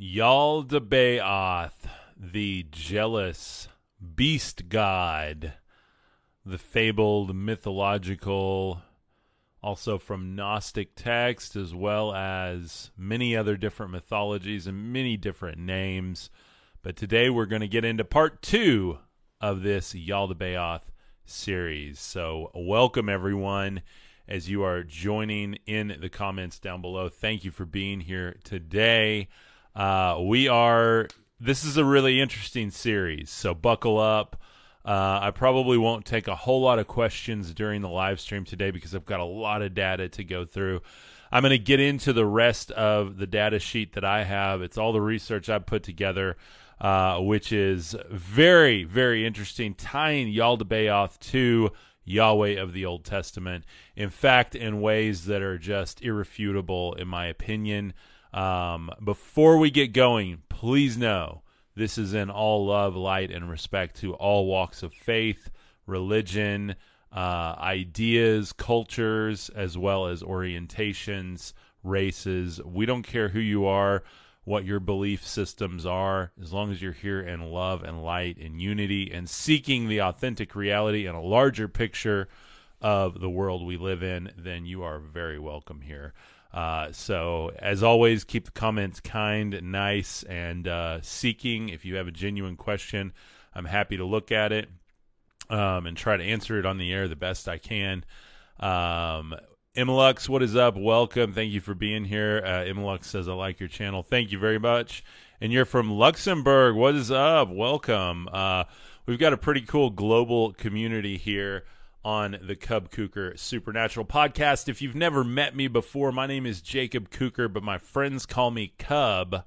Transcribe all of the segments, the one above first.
Yaldabaoth, the jealous beast god, the fabled mythological, also from Gnostic text, as well as many other different mythologies and many different names. But today we're going to get into part two of this Yaldabaoth series. So, welcome everyone as you are joining in the comments down below. Thank you for being here today. Uh, we are, this is a really interesting series, so buckle up. Uh, I probably won't take a whole lot of questions during the live stream today because I've got a lot of data to go through. I'm going to get into the rest of the data sheet that I have. It's all the research I've put together, uh, which is very, very interesting, tying Yaldabaoth to Yahweh of the Old Testament. In fact, in ways that are just irrefutable, in my opinion. Um, before we get going, please know this is in all love, light, and respect to all walks of faith, religion, uh, ideas, cultures, as well as orientations, races. We don't care who you are, what your belief systems are, as long as you're here in love and light and unity and seeking the authentic reality and a larger picture of the world we live in, then you are very welcome here. Uh, so, as always, keep the comments kind, nice, and uh, seeking. If you have a genuine question, I'm happy to look at it um, and try to answer it on the air the best I can. Um, what is up? Welcome. Thank you for being here. Uh, Imlux says, I like your channel. Thank you very much. And you're from Luxembourg. What is up? Welcome. Uh, we've got a pretty cool global community here on the Cub Kuker Supernatural podcast. If you've never met me before, my name is Jacob Kuker, but my friends call me Cub,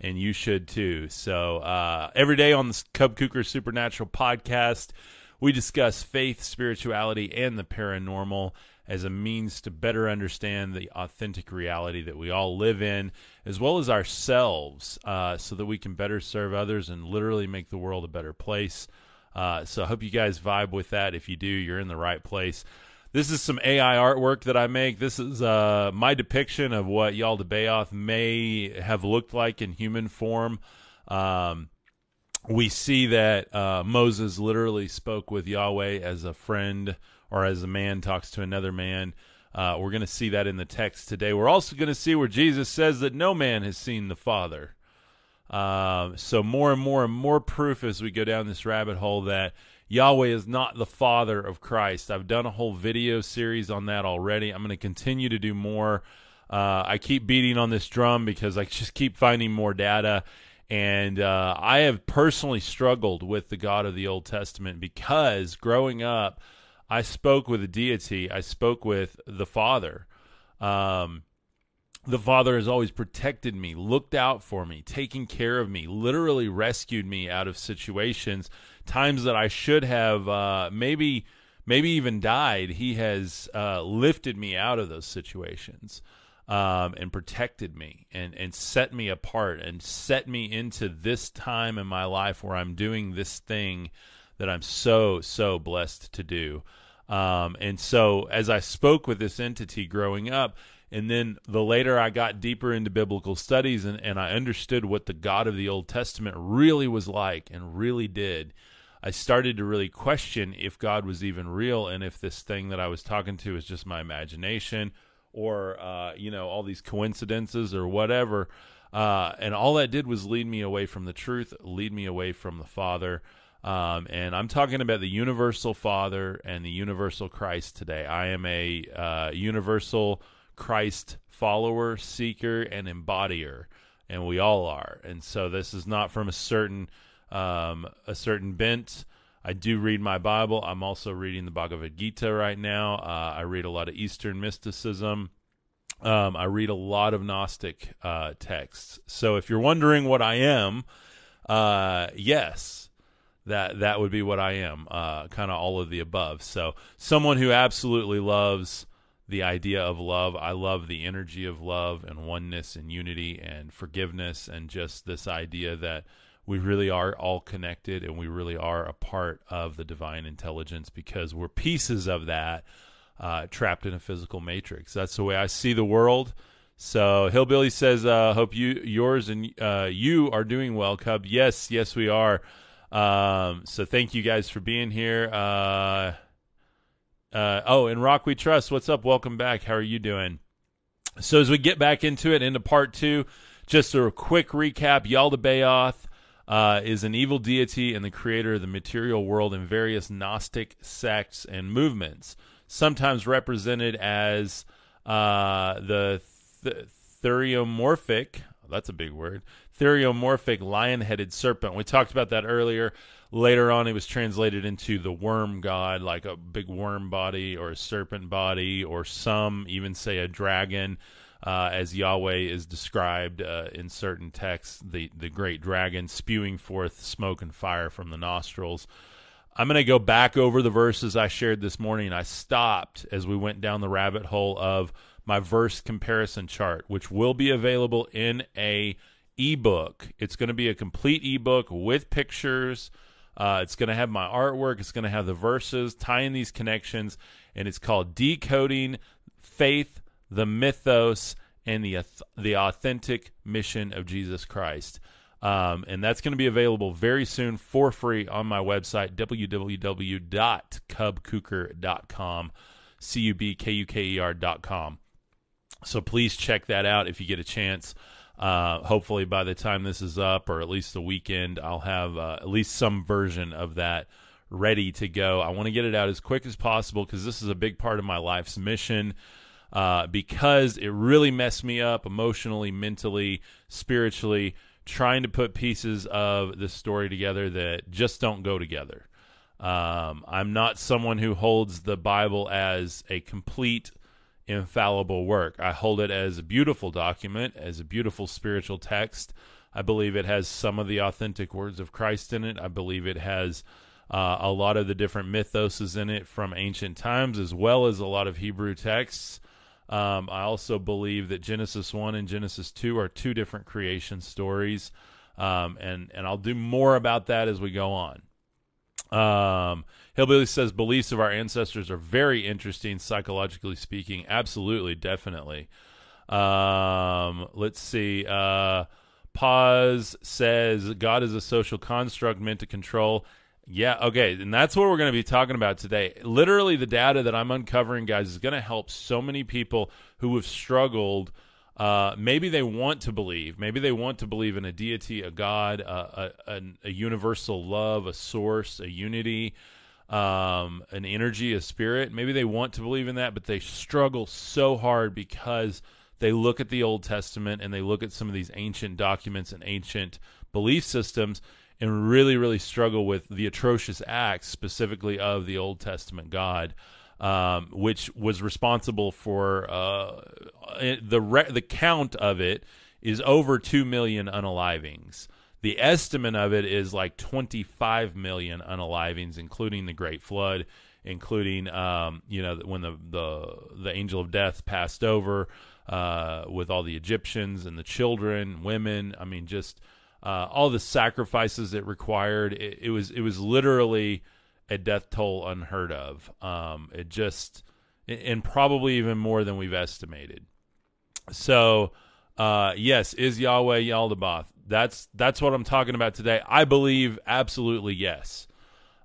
and you should too. So uh, every day on the Cub Kuker Supernatural podcast, we discuss faith, spirituality, and the paranormal as a means to better understand the authentic reality that we all live in, as well as ourselves, uh, so that we can better serve others and literally make the world a better place. Uh, so I hope you guys vibe with that. If you do, you're in the right place. This is some AI artwork that I make. This is uh, my depiction of what Yaldabaoth may have looked like in human form. Um, we see that uh, Moses literally spoke with Yahweh as a friend or as a man talks to another man. Uh, we're going to see that in the text today. We're also going to see where Jesus says that no man has seen the Father. Uh, so more and more and more proof as we go down this rabbit hole that Yahweh is not the Father of Christ. I've done a whole video series on that already. I'm going to continue to do more. Uh, I keep beating on this drum because I just keep finding more data. And uh, I have personally struggled with the God of the Old Testament because growing up, I spoke with a deity, I spoke with the Father. Um, the Father has always protected me, looked out for me, taken care of me, literally rescued me out of situations, times that I should have uh, maybe maybe even died. He has uh, lifted me out of those situations um, and protected me and and set me apart and set me into this time in my life where I'm doing this thing that I'm so so blessed to do. Um, and so as I spoke with this entity growing up and then the later I got deeper into biblical studies and, and I understood what the God of the Old Testament really was like and really did, I started to really question if God was even real and if this thing that I was talking to was just my imagination or, uh, you know, all these coincidences or whatever. Uh, and all that did was lead me away from the truth, lead me away from the Father. Um, and I'm talking about the universal Father and the universal Christ today. I am a uh, universal Christ follower, seeker, and embodier, and we all are. And so this is not from a certain um, a certain bent. I do read my Bible. I'm also reading the Bhagavad Gita right now. Uh, I read a lot of Eastern mysticism. Um, I read a lot of Gnostic uh, texts. So if you're wondering what I am, uh, yes, that that would be what I am. Uh, kind of all of the above. So someone who absolutely loves the idea of love. I love the energy of love and oneness and unity and forgiveness and just this idea that we really are all connected and we really are a part of the divine intelligence because we're pieces of that uh, trapped in a physical matrix. That's the way I see the world. So Hillbilly says, uh, "Hope you, yours, and uh, you are doing well, Cub." Yes, yes, we are. Um, so thank you guys for being here. Uh, oh, and Rock We Trust, what's up? Welcome back. How are you doing? So as we get back into it, into part two, just a quick recap: Yaldabaoth uh, is an evil deity and the creator of the material world in various Gnostic sects and movements, sometimes represented as uh, the th- theriomorphic. That's a big word. Theriomorphic lion-headed serpent. We talked about that earlier. Later on, it was translated into the worm god, like a big worm body or a serpent body, or some even say a dragon uh, as Yahweh is described uh, in certain texts, the, the great dragon spewing forth smoke and fire from the nostrils. I'm going to go back over the verses I shared this morning. I stopped as we went down the rabbit hole of my verse comparison chart, which will be available in a ebook. It's going to be a complete ebook with pictures. Uh, it's going to have my artwork. It's going to have the verses, tying these connections, and it's called Decoding Faith the mythos and the the authentic mission of Jesus Christ. Um, and that's going to be available very soon for free on my website, www.cubkuker.com, C U B K U K E R.com. So please check that out if you get a chance. Uh, hopefully, by the time this is up, or at least the weekend, I'll have uh, at least some version of that ready to go. I want to get it out as quick as possible because this is a big part of my life's mission uh, because it really messed me up emotionally, mentally, spiritually, trying to put pieces of this story together that just don't go together. Um, I'm not someone who holds the Bible as a complete, infallible work. I hold it as a beautiful document, as a beautiful spiritual text. I believe it has some of the authentic words of Christ in it. I believe it has uh, a lot of the different mythoses in it from ancient times, as well as a lot of Hebrew texts. Um, I also believe that Genesis 1 and Genesis 2 are two different creation stories. Um, and, and I'll do more about that as we go on. Um, Hillbilly says beliefs of our ancestors are very interesting, psychologically speaking. Absolutely, definitely. Um, let's see. Uh, Pause says God is a social construct meant to control yeah, okay. And that's what we're going to be talking about today. Literally, the data that I'm uncovering, guys, is going to help so many people who have struggled. Uh, maybe they want to believe. Maybe they want to believe in a deity, a God, a, a, a universal love, a source, a unity, um, an energy, a spirit. Maybe they want to believe in that, but they struggle so hard because they look at the Old Testament and they look at some of these ancient documents and ancient belief systems and really, really struggle with the atrocious acts, specifically of the Old Testament God, um, which was responsible for uh, the re- the count of it is over two million unalivings. The estimate of it is like 25 million unalivings, including the Great Flood, including um, you know when the, the the angel of death passed over uh, with all the Egyptians and the children, women. I mean, just uh, all the sacrifices it required. It, it, was it was literally a death toll unheard of. Um, it just and probably even more than we've estimated. So uh, yes, is Yahweh Yaldabaoth? That's that's what I'm talking about today. I believe absolutely yes.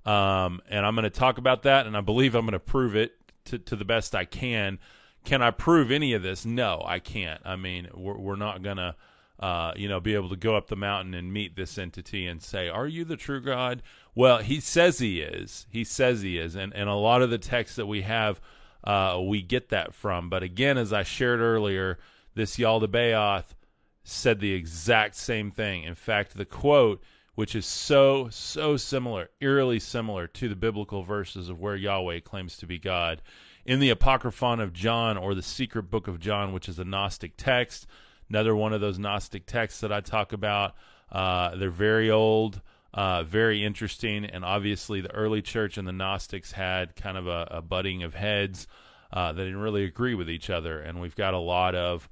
Um, and I'm going to talk about that, and I believe I'm going to prove it to, to the best I can. Can I prove any of this? No, I can't. I mean, we're, we're not going to uh, you know, be able to go up the mountain and meet this entity and say, "Are you the true God?" Well, he says he is. He says he is, and and a lot of the texts that we have, uh, we get that from. But again, as I shared earlier, this Yaldabaoth said the exact same thing. In fact, the quote, which is so so similar, eerily similar to the biblical verses of where Yahweh claims to be God, in the Apocryphon of John or the Secret Book of John, which is a Gnostic text another one of those Gnostic texts that I talk about. Uh, they're very old, uh, very interesting, and obviously the early church and the Gnostics had kind of a, a butting of heads uh, that didn't really agree with each other, and we've got a lot of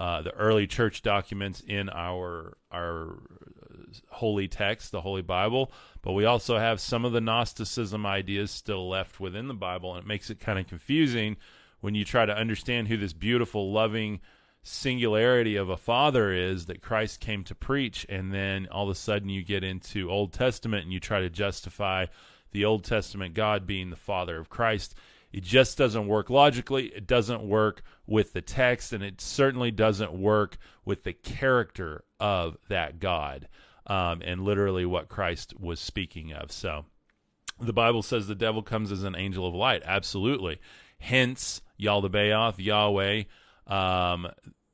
uh, the early church documents in our our holy text, the Holy Bible, but we also have some of the Gnosticism ideas still left within the Bible, and it makes it kind of confusing when you try to understand who this beautiful, loving singularity of a father is that Christ came to preach, and then all of a sudden you get into Old Testament and you try to justify the Old Testament God being the father of Christ. It just doesn't work logically. It doesn't work with the text, and it certainly doesn't work with the character of that God um, and literally what Christ was speaking of. So the Bible says the devil comes as an angel of light. Absolutely. Hence, Yaldabaoth, Yahweh, um,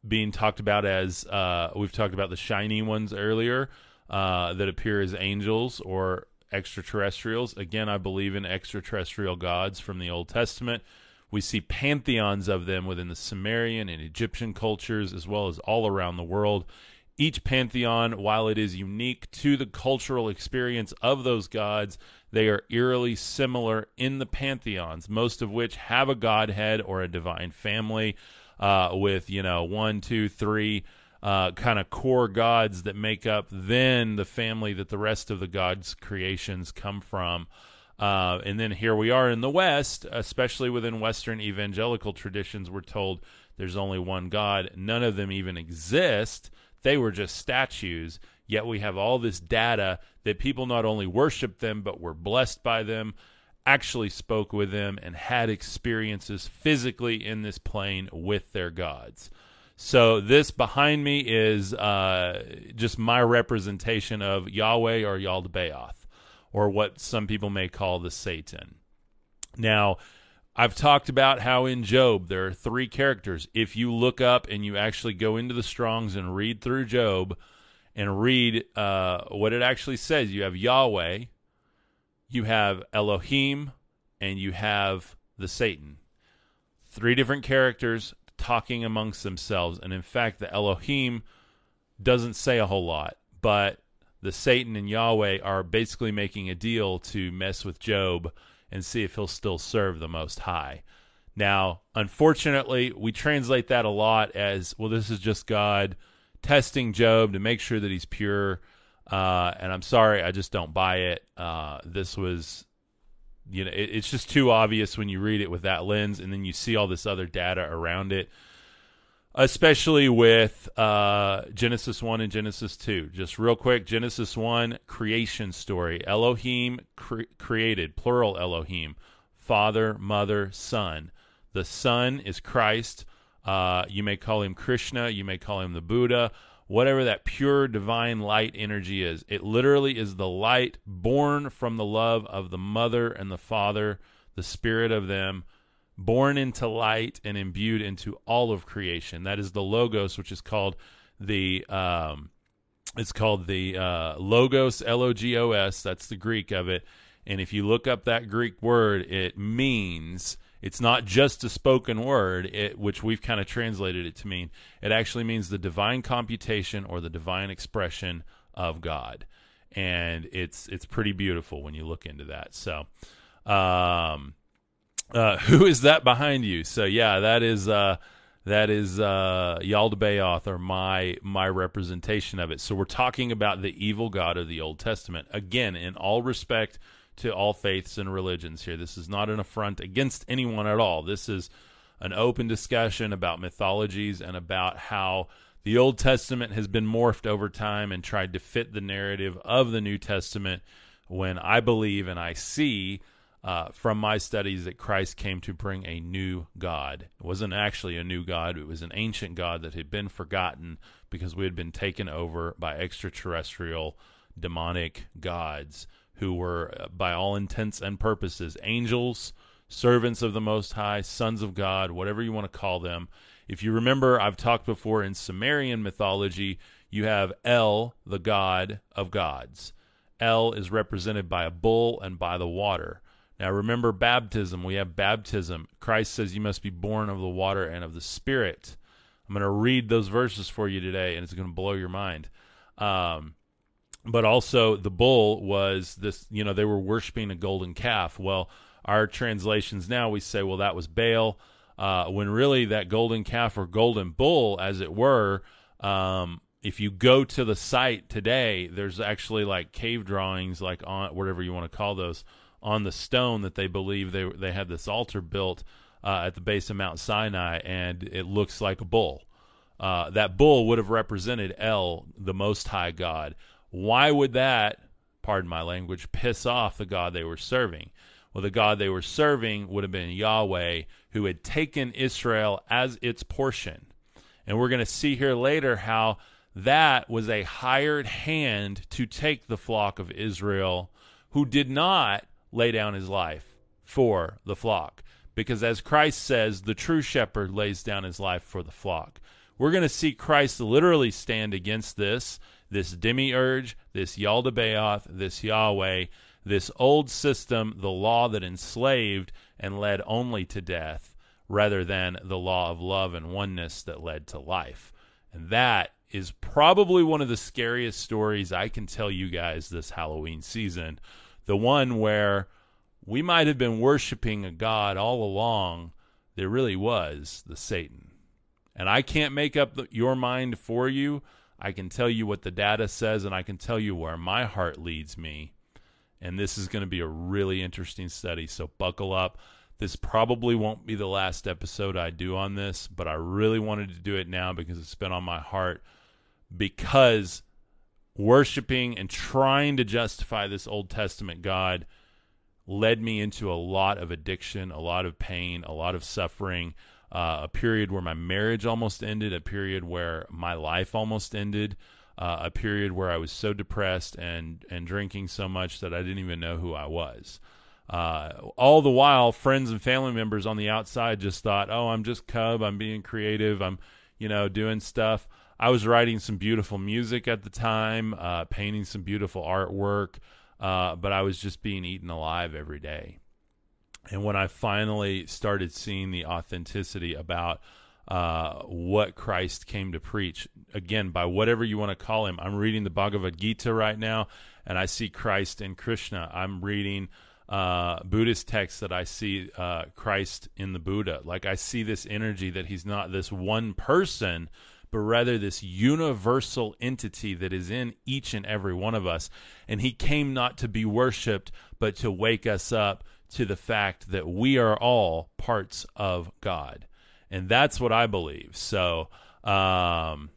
being talked about as uh, we've talked about the shiny ones earlier uh, that appear as angels or extraterrestrials. Again, I believe in extraterrestrial gods from the Old Testament. We see pantheons of them within the Sumerian and Egyptian cultures, as well as all around the world. Each pantheon, while it is unique to the cultural experience of those gods, they are eerily similar in the pantheons, most of which have a godhead or a divine family uh, with, you know, one, two, three uh, kind of core gods that make up then the family that the rest of the gods' creations come from. Uh, and then here we are in the West, especially within Western evangelical traditions, we're told there's only one God. None of them even exist. They were just statues. Yet we have all this data that people not only worship them, but were blessed by them, actually spoke with them, and had experiences physically in this plane with their gods. So this behind me is uh, just my representation of Yahweh or Yaldabaoth, or what some people may call the Satan. Now, I've talked about how in Job there are three characters. If you look up and you actually go into the Strongs and read through Job and read uh, what it actually says, you have Yahweh, you have Elohim, and you have the Satan. Three different characters talking amongst themselves. And in fact, the Elohim doesn't say a whole lot, but the Satan and Yahweh are basically making a deal to mess with Job and see if he'll still serve the Most High. Now, unfortunately, we translate that a lot as well, this is just God testing Job to make sure that he's pure. Uh, and I'm sorry, I just don't buy it. Uh, this was, you know, it, it's just too obvious when you read it with that lens and then you see all this other data around it especially with uh, Genesis 1 and Genesis 2. Just real quick Genesis 1, creation story. Elohim cre- created, plural Elohim, Father, Mother, Son. The Son is Christ. Uh, you may call him Krishna, you may call him the Buddha, whatever that pure divine light energy is. It literally is the light born from the love of the Mother and the Father, the Spirit of them born into light and imbued into all of creation. That is the logos, which is called the um, it's called the uh, logos L O G O S. That's the Greek of it. And if you look up that Greek word, it means it's not just a spoken word, it, which we've kind of translated it to mean. It actually means the divine computation or the divine expression of God, and it's it's pretty beautiful when you look into that. So. Um, uh, who is that behind you? So yeah, that is uh, that is uh, Yaldabaoth, or my my representation of it. So we're talking about the evil god of the Old Testament again, in all respect to all faiths and religions. Here, this is not an affront against anyone at all. This is an open discussion about mythologies and about how the Old Testament has been morphed over time and tried to fit the narrative of the New Testament. When I believe and I see uh, from my studies that Christ came to bring a new God. It wasn't actually a new God, it was an ancient God that had been forgotten because we had been taken over by extraterrestrial demonic gods who were, uh, by all intents and purposes, angels, servants of the Most High, sons of God, whatever you want to call them. If you remember, I've talked before in Sumerian mythology, you have El, the god of gods. El is represented by a bull and by the water. Now remember baptism. We have baptism. Christ says you must be born of the water and of the Spirit. I'm going to read those verses for you today, and it's going to blow your mind. Um, but also, the bull was this, you know, they were worshiping a golden calf. Well, our translations now, we say, well, that was Baal, uh, when really that golden calf or golden bull, as it were, um, if you go to the site today, there's actually like cave drawings, like on whatever you want to call those on the stone that they believe they they had this altar built uh, at the base of Mount Sinai, and it looks like a bull. Uh, that bull would have represented El, the Most High God. Why would that, pardon my language, piss off the God they were serving? Well, the God they were serving would have been Yahweh, who had taken Israel as its portion. And we're going to see here later how that was a hired hand to take the flock of Israel who did not lay down his life for the flock. Because as Christ says, the true shepherd lays down his life for the flock. We're going to see Christ literally stand against this, this demiurge, this Yaldabaoth, this Yahweh, this old system, the law that enslaved and led only to death, rather than the law of love and oneness that led to life. And that is probably one of the scariest stories I can tell you guys this Halloween season. The one where we might have been worshiping a God all along that really was the Satan. And I can't make up the, your mind for you. I can tell you what the data says, and I can tell you where my heart leads me. And this is going to be a really interesting study. So buckle up. This probably won't be the last episode I do on this, but I really wanted to do it now because it's been on my heart because worshiping and trying to justify this Old Testament God led me into a lot of addiction, a lot of pain, a lot of suffering, uh, a period where my marriage almost ended, a period where my life almost ended, uh, a period where I was so depressed and and drinking so much that I didn't even know who I was. Uh, all the while, friends and family members on the outside just thought, "Oh, I'm just Cub. I'm being creative. I'm, you know, doing stuff." I was writing some beautiful music at the time, uh, painting some beautiful artwork, uh, but I was just being eaten alive every day. And when I finally started seeing the authenticity about uh, what Christ came to preach, again, by whatever you want to call him, I'm reading the Bhagavad Gita right now, and I see Christ in Krishna. I'm reading uh, Buddhist texts that I see uh, Christ in the Buddha. Like I see this energy that he's not this one person, but rather this universal entity that is in each and every one of us. And he came not to be worshiped, but to wake us up to the fact that we are all parts of God. And that's what I believe. So, um,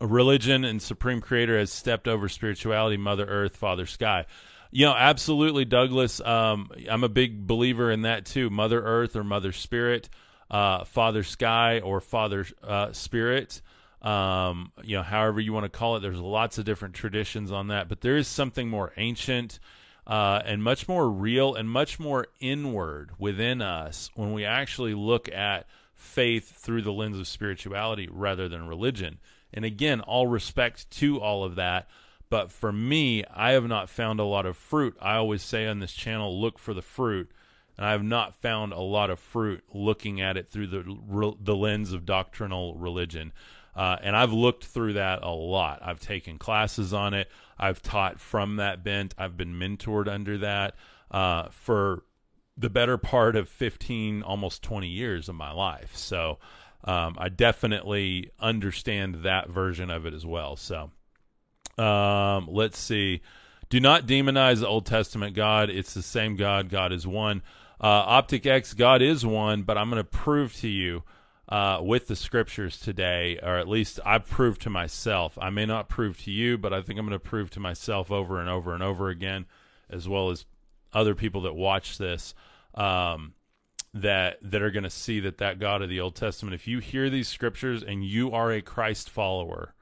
religion and supreme creator has stepped over spirituality, Mother Earth, Father Sky. You know, absolutely, Douglas. Um, I'm a big believer in that too. Mother Earth or Mother Spirit, uh, Father Sky or Father uh, Spirit. Um, you know, however you want to call it. There's lots of different traditions on that, but there is something more ancient uh, and much more real and much more inward within us when we actually look at faith through the lens of spirituality rather than religion. And again, all respect to all of that. But for me, I have not found a lot of fruit. I always say on this channel, look for the fruit. And I have not found a lot of fruit looking at it through the, the lens of doctrinal religion. Uh, and I've looked through that a lot. I've taken classes on it. I've taught from that bent. I've been mentored under that uh, for the better part of 15, almost 20 years of my life. So um, I definitely understand that version of it as well. So um, let's see. Do not demonize the Old Testament God. It's the same God. God is one. Uh, Optic X, God is one, but I'm going to prove to you uh, with the scriptures today, or at least I've proved to myself. I may not prove to you, but I think I'm going to prove to myself over and over and over again, as well as other people that watch this, um, that that are going to see that that God of the Old Testament. If you hear these scriptures and you are a Christ follower,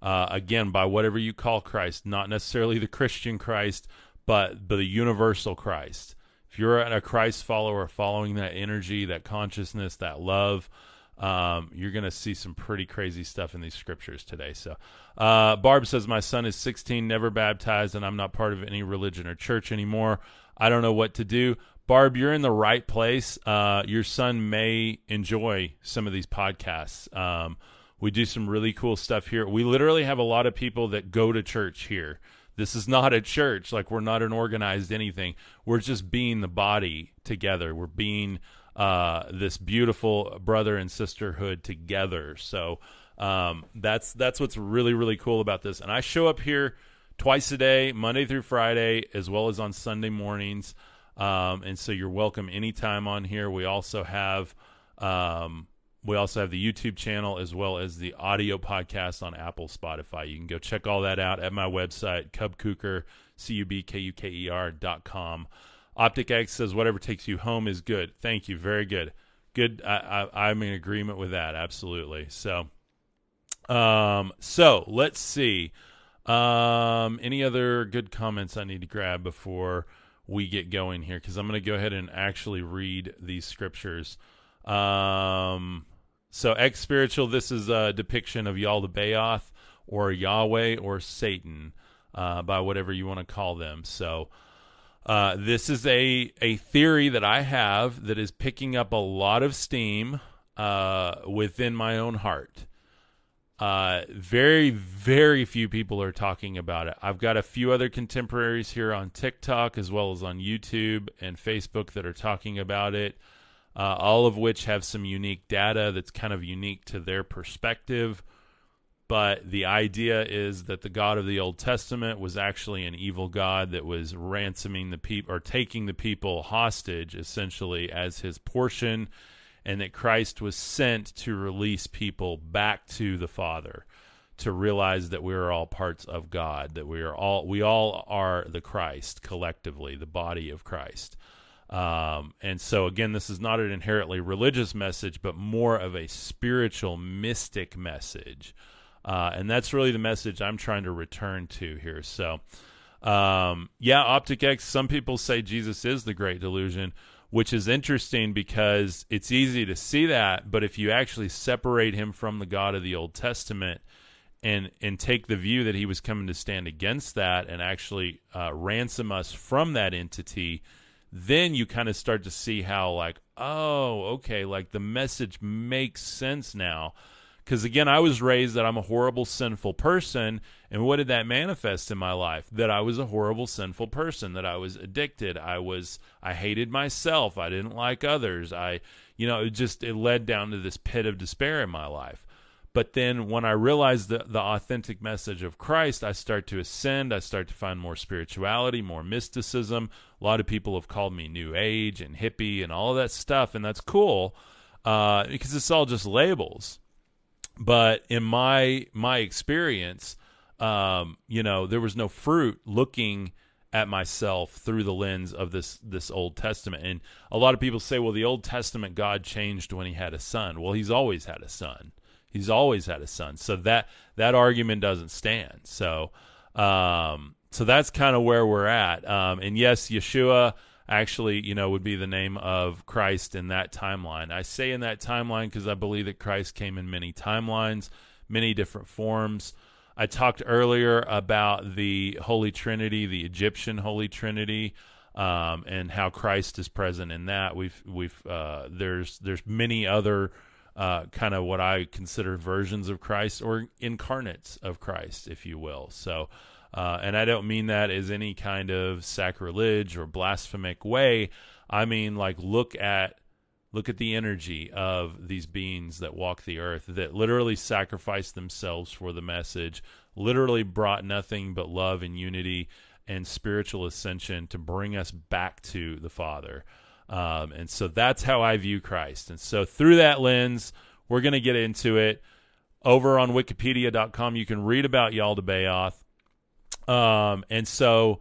uh, again by whatever you call Christ, not necessarily the Christian Christ, but, but the universal Christ. If you're a Christ follower, following that energy, that consciousness, that love um, you're going to see some pretty crazy stuff in these scriptures today. So, uh, Barb says, My son is 16, never baptized, and I'm not part of any religion or church anymore. I don't know what to do. Barb, you're in the right place. Uh, your son may enjoy some of these podcasts. Um, we do some really cool stuff here. We literally have a lot of people that go to church here. This is not a church. Like, we're not an organized anything. We're just being the body together. We're being uh, this beautiful brother and sisterhood together. So um, that's that's what's really really cool about this. And I show up here twice a day, Monday through Friday, as well as on Sunday mornings. Um, and so you're welcome anytime on here. We also have um, we also have the YouTube channel as well as the audio podcast on Apple, Spotify. You can go check all that out at my website, cubkuker, C-U-B-K-U-K-E-R dot com. Optic X says whatever takes you home is good. Thank you. Very good. Good. I, I, I'm in agreement with that. Absolutely. So, um, so let's see. Um, any other good comments I need to grab before we get going here? Because I'm going to go ahead and actually read these scriptures. Um, so X spiritual. This is a depiction of Yaldabaoth or Yahweh or Satan, uh, by whatever you want to call them. So. Uh, this is a, a theory that I have that is picking up a lot of steam uh, within my own heart. Uh, very, very few people are talking about it. I've got a few other contemporaries here on TikTok as well as on YouTube and Facebook that are talking about it, uh, all of which have some unique data that's kind of unique to their perspective. But the idea is that the God of the Old Testament was actually an evil God that was ransoming the people or taking the people hostage essentially as his portion and that Christ was sent to release people back to the Father to realize that we are all parts of God, that we are all we all are the Christ collectively, the body of Christ. Um, and so again, this is not an inherently religious message, but more of a spiritual, mystic message, uh, and that's really the message I'm trying to return to here. So, um, yeah, Optic X. Some people say Jesus is the great delusion which is interesting because it's easy to see that, but if you actually separate him from the God of the Old Testament and and take the view that he was coming to stand against that and actually uh, ransom us from that entity, then you kind of start to see how like oh okay like the message makes sense now because again, I was raised that I'm a horrible, sinful person. And what did that manifest in my life? That I was a horrible, sinful person, that I was addicted. I was, I hated myself. I didn't like others. I, you know, it just, it led down to this pit of despair in my life. But then when I realized the, the authentic message of Christ, I start to ascend. I start to find more spirituality, more mysticism. A lot of people have called me New Age and hippie and all that stuff. And that's cool uh, because it's all just labels but in my my experience um, you know there was no fruit looking at myself through the lens of this this old testament. And a lot of people say well the old testament god changed when he had a son. Well he's always had a son. He's always had a son. So that that argument doesn't stand. So um, so that's kind of where we're at. Um, and yes yeshua actually, you know, would be the name of Christ in that timeline. I say in that timeline because I believe that Christ came in many timelines, many different forms. I talked earlier about the Holy Trinity, the Egyptian Holy Trinity, um, and how Christ is present in that. We've we've uh, there's there's many other uh, kind of what I consider versions of Christ or incarnates of Christ, if you will. So uh, and I don't mean that as any kind of sacrilege or blasphemic way. I mean, like, look at look at the energy of these beings that walk the earth that literally sacrificed themselves for the message, literally brought nothing but love and unity and spiritual ascension to bring us back to the Father. Um, and so that's how I view Christ. And so through that lens, we're going to get into it. Over on wikipedia.com, you can read about Yaldabaoth. Um, and so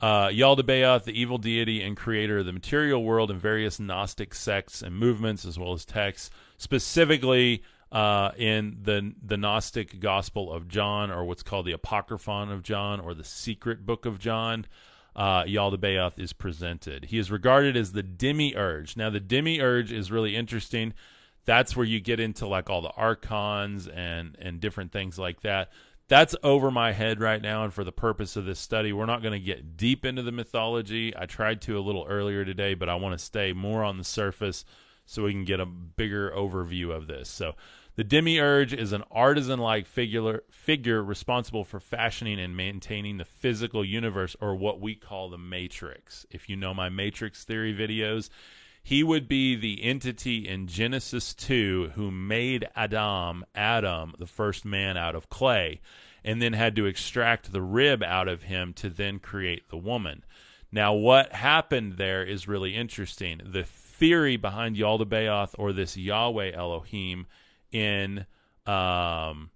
uh, Yaldabaoth, the evil deity and creator of the material world and various Gnostic sects and movements, as well as texts, specifically uh, in the the Gnostic Gospel of John, or what's called the Apocryphon of John, or the Secret Book of John. Uh, Yaldabaoth is presented. He is regarded as the demiurge. Now, the demiurge is really interesting. That's where you get into like all the archons and and different things like that that's over my head right now. And for the purpose of this study, we're not going to get deep into the mythology. I tried to a little earlier today, but I want to stay more on the surface so we can get a bigger overview of this. So, the demiurge is an artisan like figure, figure responsible for fashioning and maintaining the physical universe, or what we call the matrix. If you know my matrix theory videos, he would be the entity in Genesis 2 who made Adam, Adam, the first man out of clay, and then had to extract the rib out of him to then create the woman. Now, what happened there is really interesting. The theory behind Yaldabaoth or this Yahweh Elohim in um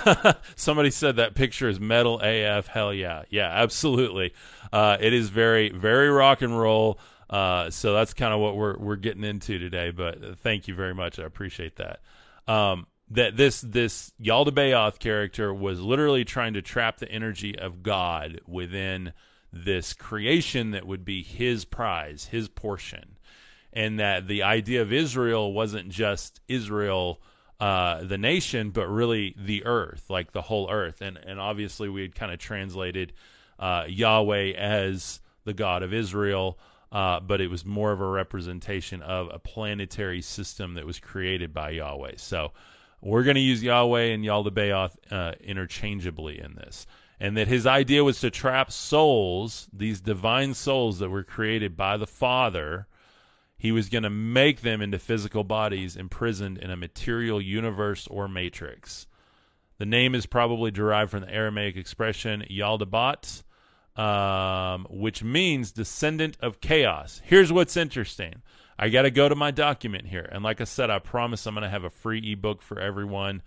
somebody said that picture is metal AF. Hell yeah. Yeah, absolutely. Uh, it is very, very rock and roll. Uh, so that's kind of what we're we're getting into today. But thank you very much. I appreciate that. Um, that this this Yaldabaoth character was literally trying to trap the energy of God within this creation that would be his prize, his portion, and that the idea of Israel wasn't just Israel uh, the nation, but really the earth, like the whole earth. And and obviously we had kind of translated uh, Yahweh as the God of Israel, uh, but it was more of a representation of a planetary system that was created by Yahweh. So we're going to use Yahweh and Yaldabaoth uh, interchangeably in this. And that his idea was to trap souls, these divine souls that were created by the Father, he was going to make them into physical bodies imprisoned in a material universe or matrix. The name is probably derived from the Aramaic expression Yaldabat, um, which means descendant of chaos. Here's what's interesting. I got to go to my document here. And like I said, I promise I'm going to have a free ebook for everyone.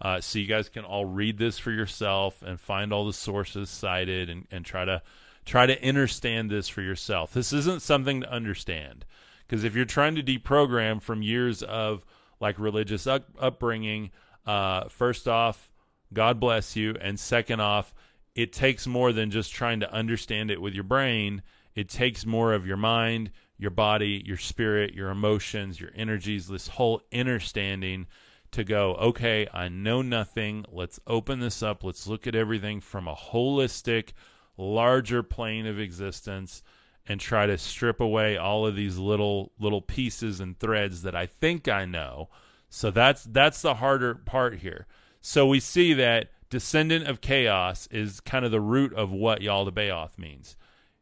Uh, so you guys can all read this for yourself and find all the sources cited and, and try to try to understand this for yourself. This isn't something to understand. Because if you're trying to deprogram from years of like religious up- upbringing, uh, first off, God bless you, and second off, it takes more than just trying to understand it with your brain. It takes more of your mind, your body, your spirit, your emotions, your energies, this whole understanding to go, okay, I know nothing. Let's open this up. Let's look at everything from a holistic, larger plane of existence and try to strip away all of these little little pieces and threads that I think I know. So that's that's the harder part here. So we see that descendant of chaos is kind of the root of what Yaldabaoth means.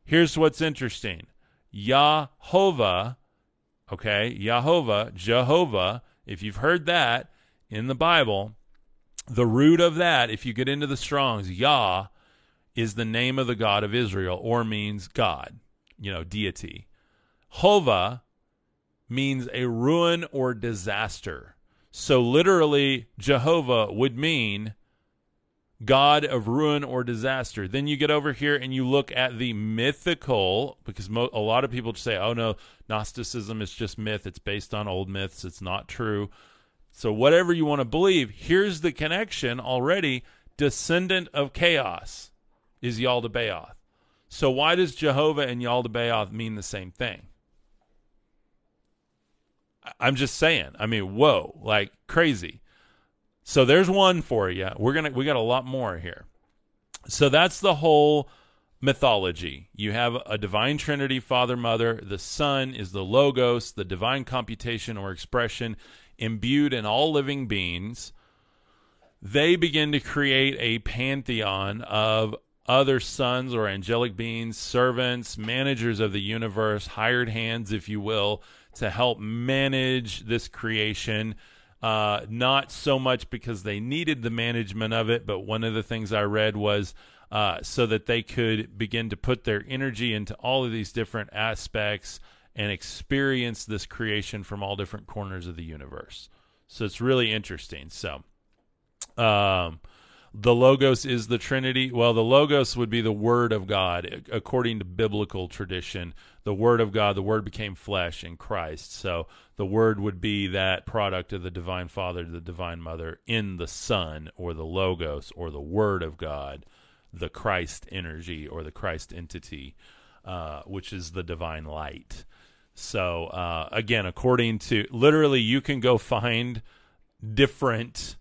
Here's what's interesting. Yahovah, okay, Yahovah, Jehovah, if you've heard that in the Bible, the root of that, if you get into the Strongs, Yah is the name of the God of Israel or means God you know, deity. Hova means a ruin or disaster. So literally, Jehovah would mean God of ruin or disaster. Then you get over here and you look at the mythical, because mo- a lot of people say, oh no, Gnosticism is just myth. It's based on old myths. It's not true. So, whatever you want to believe, here's the connection already. Descendant of chaos is Yaldabaoth. So why does Jehovah and Yaldabaoth mean the same thing? I'm just saying. I mean, whoa, like crazy. So there's one for you. We're gonna we got a lot more here. So that's the whole mythology. You have a divine trinity, Father, Mother. The Son is the logos, the divine computation or expression imbued in all living beings. They begin to create a pantheon of other sons or angelic beings, servants, managers of the universe, hired hands, if you will, to help manage this creation. Uh, not so much because they needed the management of it, but one of the things I read was uh, so that they could begin to put their energy into all of these different aspects and experience this creation from all different corners of the universe. So it's really interesting. So, um, the logos is the trinity. Well the logos would be the word of god according to biblical tradition. The word of god the word became flesh in christ. So the word would be that product of the divine father the divine mother in the son or the logos or the word of god the christ energy or the christ entity uh, which is the divine light. So uh, again according to literally you can go find different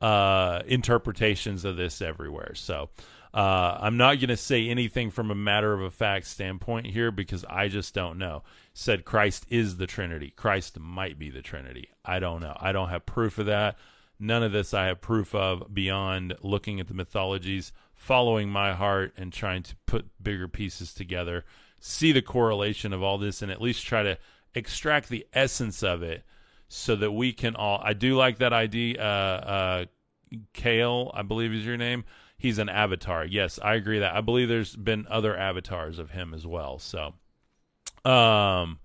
uh, interpretations of this everywhere. So uh, I'm not going to say anything from a matter of a fact standpoint here because I just don't know. Said Christ is the Trinity. Christ might be the Trinity. I don't know. I don't have proof of that. None of this I have proof of beyond looking at the mythologies, following my heart, and trying to put bigger pieces together, see the correlation of all this, and at least try to extract the essence of it so that we can all. I do like that idea. Uh, uh, Kale, I believe is your name. He's an avatar. Yes, I agree that. I believe there's been other avatars of him as well. So, um,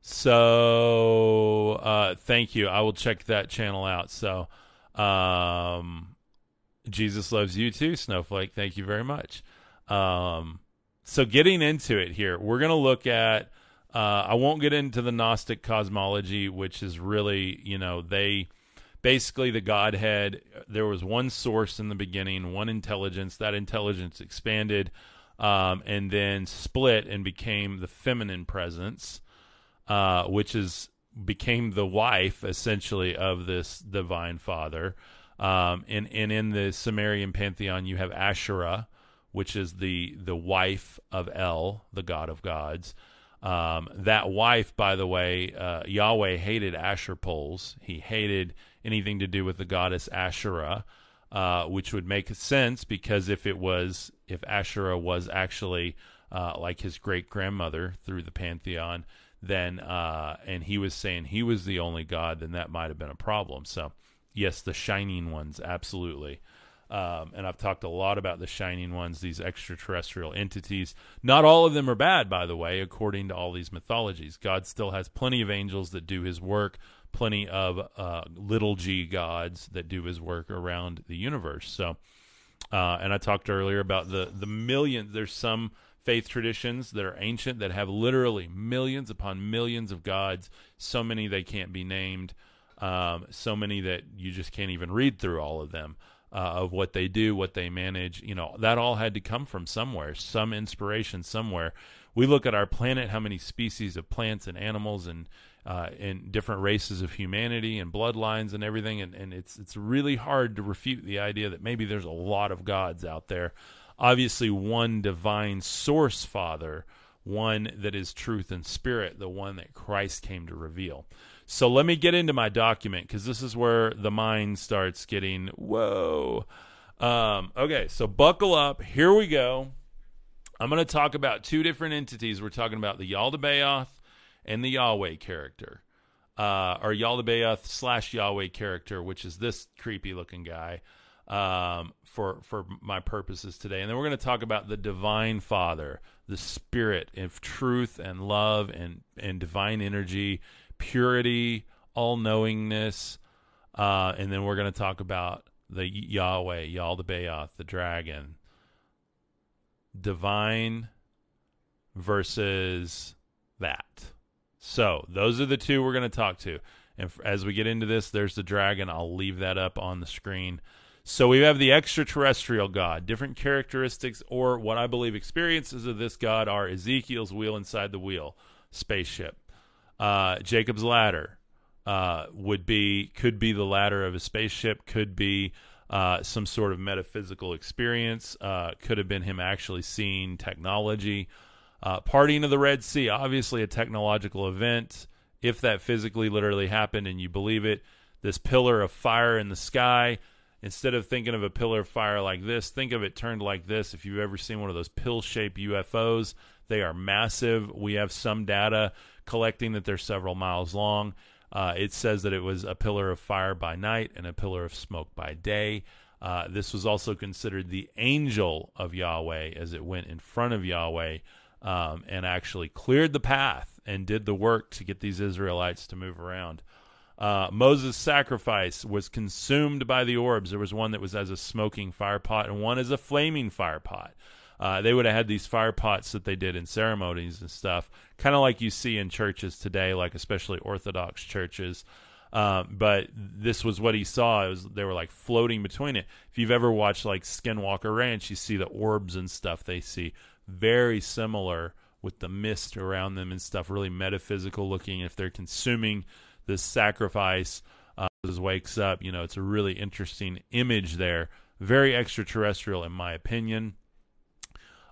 So uh, thank you. I will check that channel out. So um, Jesus loves you too, Snowflake. Thank you very much. Um, so getting into it here, we're to look at. Uh, I won't get into the Gnostic cosmology, which is really, you know, they basically the Godhead. There was one source in the beginning, one intelligence. That intelligence expanded um, and then split and became the feminine presence, uh, which is became the wife essentially of this divine father. Um, and and in the Sumerian pantheon, you have Asherah, which is the the wife of El, the god of gods. Um, that wife, by the way, uh, Yahweh hated Asherah poles. He hated anything to do with the goddess Asherah, uh, which would make sense because if it was if Asherah was actually uh, like his great grandmother through the pantheon, then uh, and he was saying he was the only god, then that might have been a problem. So yes, the shining ones, absolutely. Um, and I've talked a lot about the shining ones, these extraterrestrial entities. Not all of them are bad, by the way, according to all these mythologies. God still has plenty of angels that do his work, plenty of uh, little g gods that do his work around the universe. So, uh, and I talked earlier about the the millions. There's some faith traditions that are ancient that have literally millions upon millions of gods. So many they can't be named. Um, so many that you just can't even read through all of them of what they do, what they manage. You know, that all had to come from somewhere, some inspiration somewhere. We look at our planet, how many species of plants and animals and uh, and different races of humanity and bloodlines and everything, and, and it's it's really hard to refute the idea that maybe there's a lot of gods out there. Obviously, one divine source, Father, one that is truth and spirit, the one that Christ came to reveal. So let me get into my document because this is where the mind starts getting whoa. Um, okay, so buckle up. Here we go. I'm going to talk about two different entities. We're talking about the Yaldabaoth and the Yahweh character, uh, or Yaldabaoth slash Yahweh character, which is this creepy looking guy. Um, for for my purposes today, and then we're going to talk about the Divine Father, the Spirit of truth and love and and divine energy purity, all knowingness, uh, and then we're going to talk about the Yahweh, Yaldabaoth, the dragon, divine versus that. So those are the two we're going to talk to. And as we get into this, there's the dragon. I'll leave that up on the screen. So we have the extraterrestrial God. Different characteristics, or what I believe experiences of this God, are Ezekiel's wheel inside the wheel spaceship. Uh, Jacob's ladder uh, would be could be the ladder of a spaceship, could be uh, some sort of metaphysical experience, uh, could have been him actually seeing technology. Uh, parting of the Red Sea, obviously a technological event. If that physically, literally happened, and you believe it, this pillar of fire in the sky. Instead of thinking of a pillar of fire like this, think of it turned like this. If you've ever seen one of those pill-shaped UFOs, they are massive. We have some data collecting that they're several miles long. Uh, it says that it was a pillar of fire by night and a pillar of smoke by day. Uh, this was also considered the angel of Yahweh as it went in front of Yahweh um, and actually cleared the path and did the work to get these Israelites to move around. Uh, Moses' sacrifice was consumed by the orbs. There was one that was as a smoking fire pot and one as a flaming fire pot. Uh, they would have had these fire pots that they did in ceremonies and stuff, kind of like you see in churches today, like especially Orthodox churches. Uh, but this was what he saw. It was they were like floating between it. If you've ever watched like Skinwalker Ranch, you see the orbs and stuff they see. Very similar with the mist around them and stuff. Really metaphysical looking. If they're consuming this sacrifice, uh, as wakes up, you know, it's a really interesting image there. Very extraterrestrial, in my opinion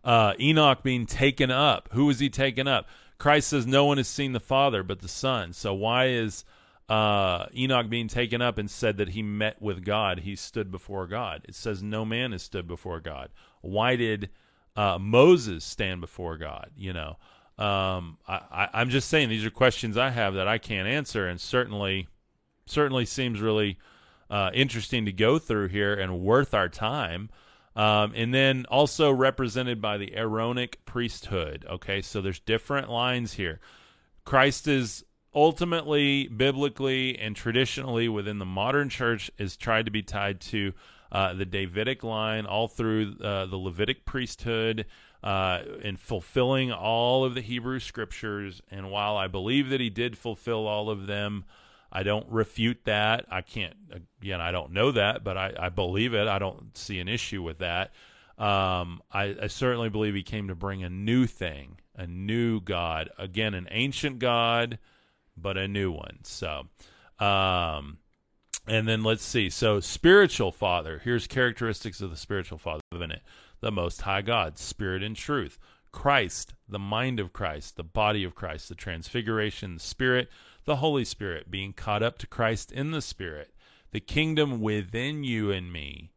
uh, Enoch being taken up. Who is he taken up? Christ says no one has seen the Father but the Son. So why is uh, Enoch being taken up and said that he met with God? He stood before God. It says no man has stood before God. Why did uh, Moses stand before God? You know, um, I, am just saying these are questions I have that I can't answer, and certainly, certainly seems really uh, interesting to go through here and worth our time. Um, and then also represented by the Aaronic priesthood. Okay, so there's different lines here. Christ is ultimately, biblically, and traditionally within the modern church is tried to be tied to uh, the Davidic line all through uh, the Levitic priesthood uh, in fulfilling all of the Hebrew scriptures. And while I believe that he did fulfill all of them, I don't refute that. I can't, again, I don't know that, but I, I believe it. I don't see an issue with that. Um, I, I, certainly believe he came to bring a new thing, a new God. Again, an ancient God, but a new one. So, um, and then let's see. So, spiritual father. Here's characteristics of the spiritual father in it the Most High God, Spirit and truth. Christ, the mind of Christ, the body of Christ, the transfiguration, the Spirit, the Holy Spirit, being caught up to Christ in the Spirit, the kingdom within you and me.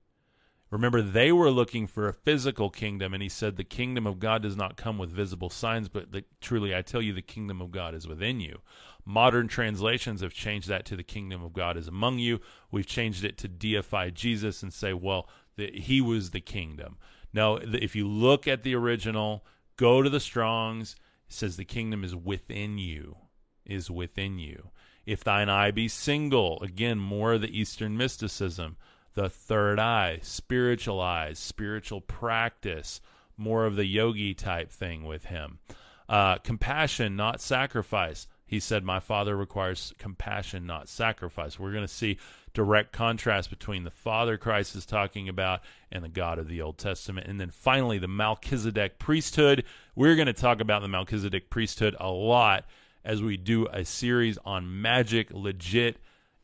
Remember, they were looking for a physical kingdom, and he said, The kingdom of God does not come with visible signs, but the, truly I tell you, the kingdom of God is within you. Modern translations have changed that to the kingdom of God is among you. We've changed it to deify Jesus and say, well, the, he was the kingdom. No, if you look at the original, go to the Strongs, it says the kingdom is within you is within you. If thine eye be single, again, more of the Eastern mysticism. The third eye, spiritual eyes, spiritual practice, more of the yogi type thing with him. Uh, compassion, not sacrifice. He said, My Father requires compassion, not sacrifice. We're going to see direct contrast between the Father Christ is talking about and the God of the Old Testament. And then finally, the Melchizedek priesthood. We're going to talk about the Melchizedek priesthood a lot as we do a series on magic, legit,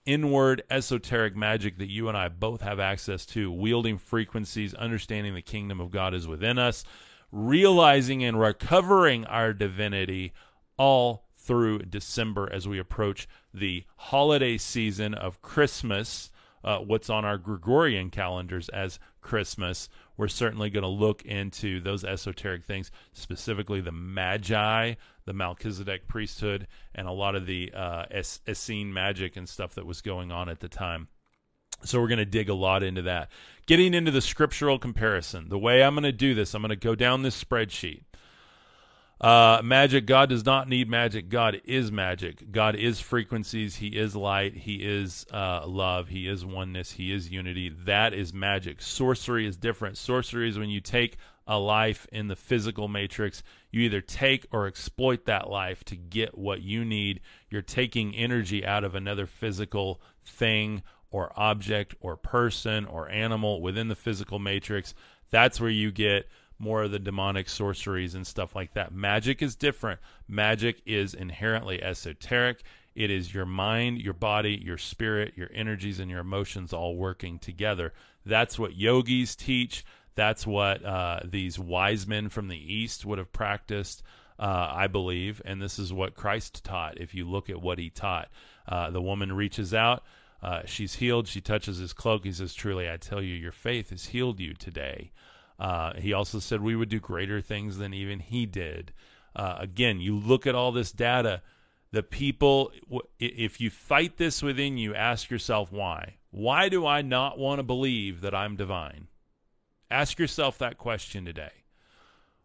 inward, esoteric magic that you and I both have access to, wielding frequencies, understanding the kingdom of God is within us, realizing and recovering our divinity all through December as we approach the holiday season of Christmas. Uh, what's on our Gregorian calendars as Christmas. We're certainly going to look into those esoteric things, specifically the Magi, the Melchizedek priesthood and a lot of the uh, Essene magic and stuff that was going on at the time. So we're going to dig a lot into that. Getting into the scriptural comparison. The way I'm going to do this, I'm going to go down this spreadsheet. Uh, magic, God does not need magic. God is magic. God is frequencies. He is light. He is uh, love. He is oneness. He is unity. That is magic. Sorcery is different. Sorcery is when you take a life in the physical matrix. You either take or exploit that life to get what you need. You're taking energy out of another physical thing or object or person or animal within the physical matrix. That's where you get more of the demonic sorceries and stuff like that. Magic is different. Magic is inherently esoteric. It is your mind, your body, your spirit, your energies, and your emotions all working together. That's what yogis teach. That's what uh, these wise men from the East would have practiced, uh, I believe. And this is what Christ taught if you look at what he taught. Uh, the woman reaches out. Uh, she's healed. She touches his cloak. He says, Truly, I tell you, your faith has healed you today. Uh, he also said we would do greater things than even he did. Uh, again, you look at all this data. The people, if you fight this within you, ask yourself why. Why do I not want to believe that I'm divine? Ask yourself that question today.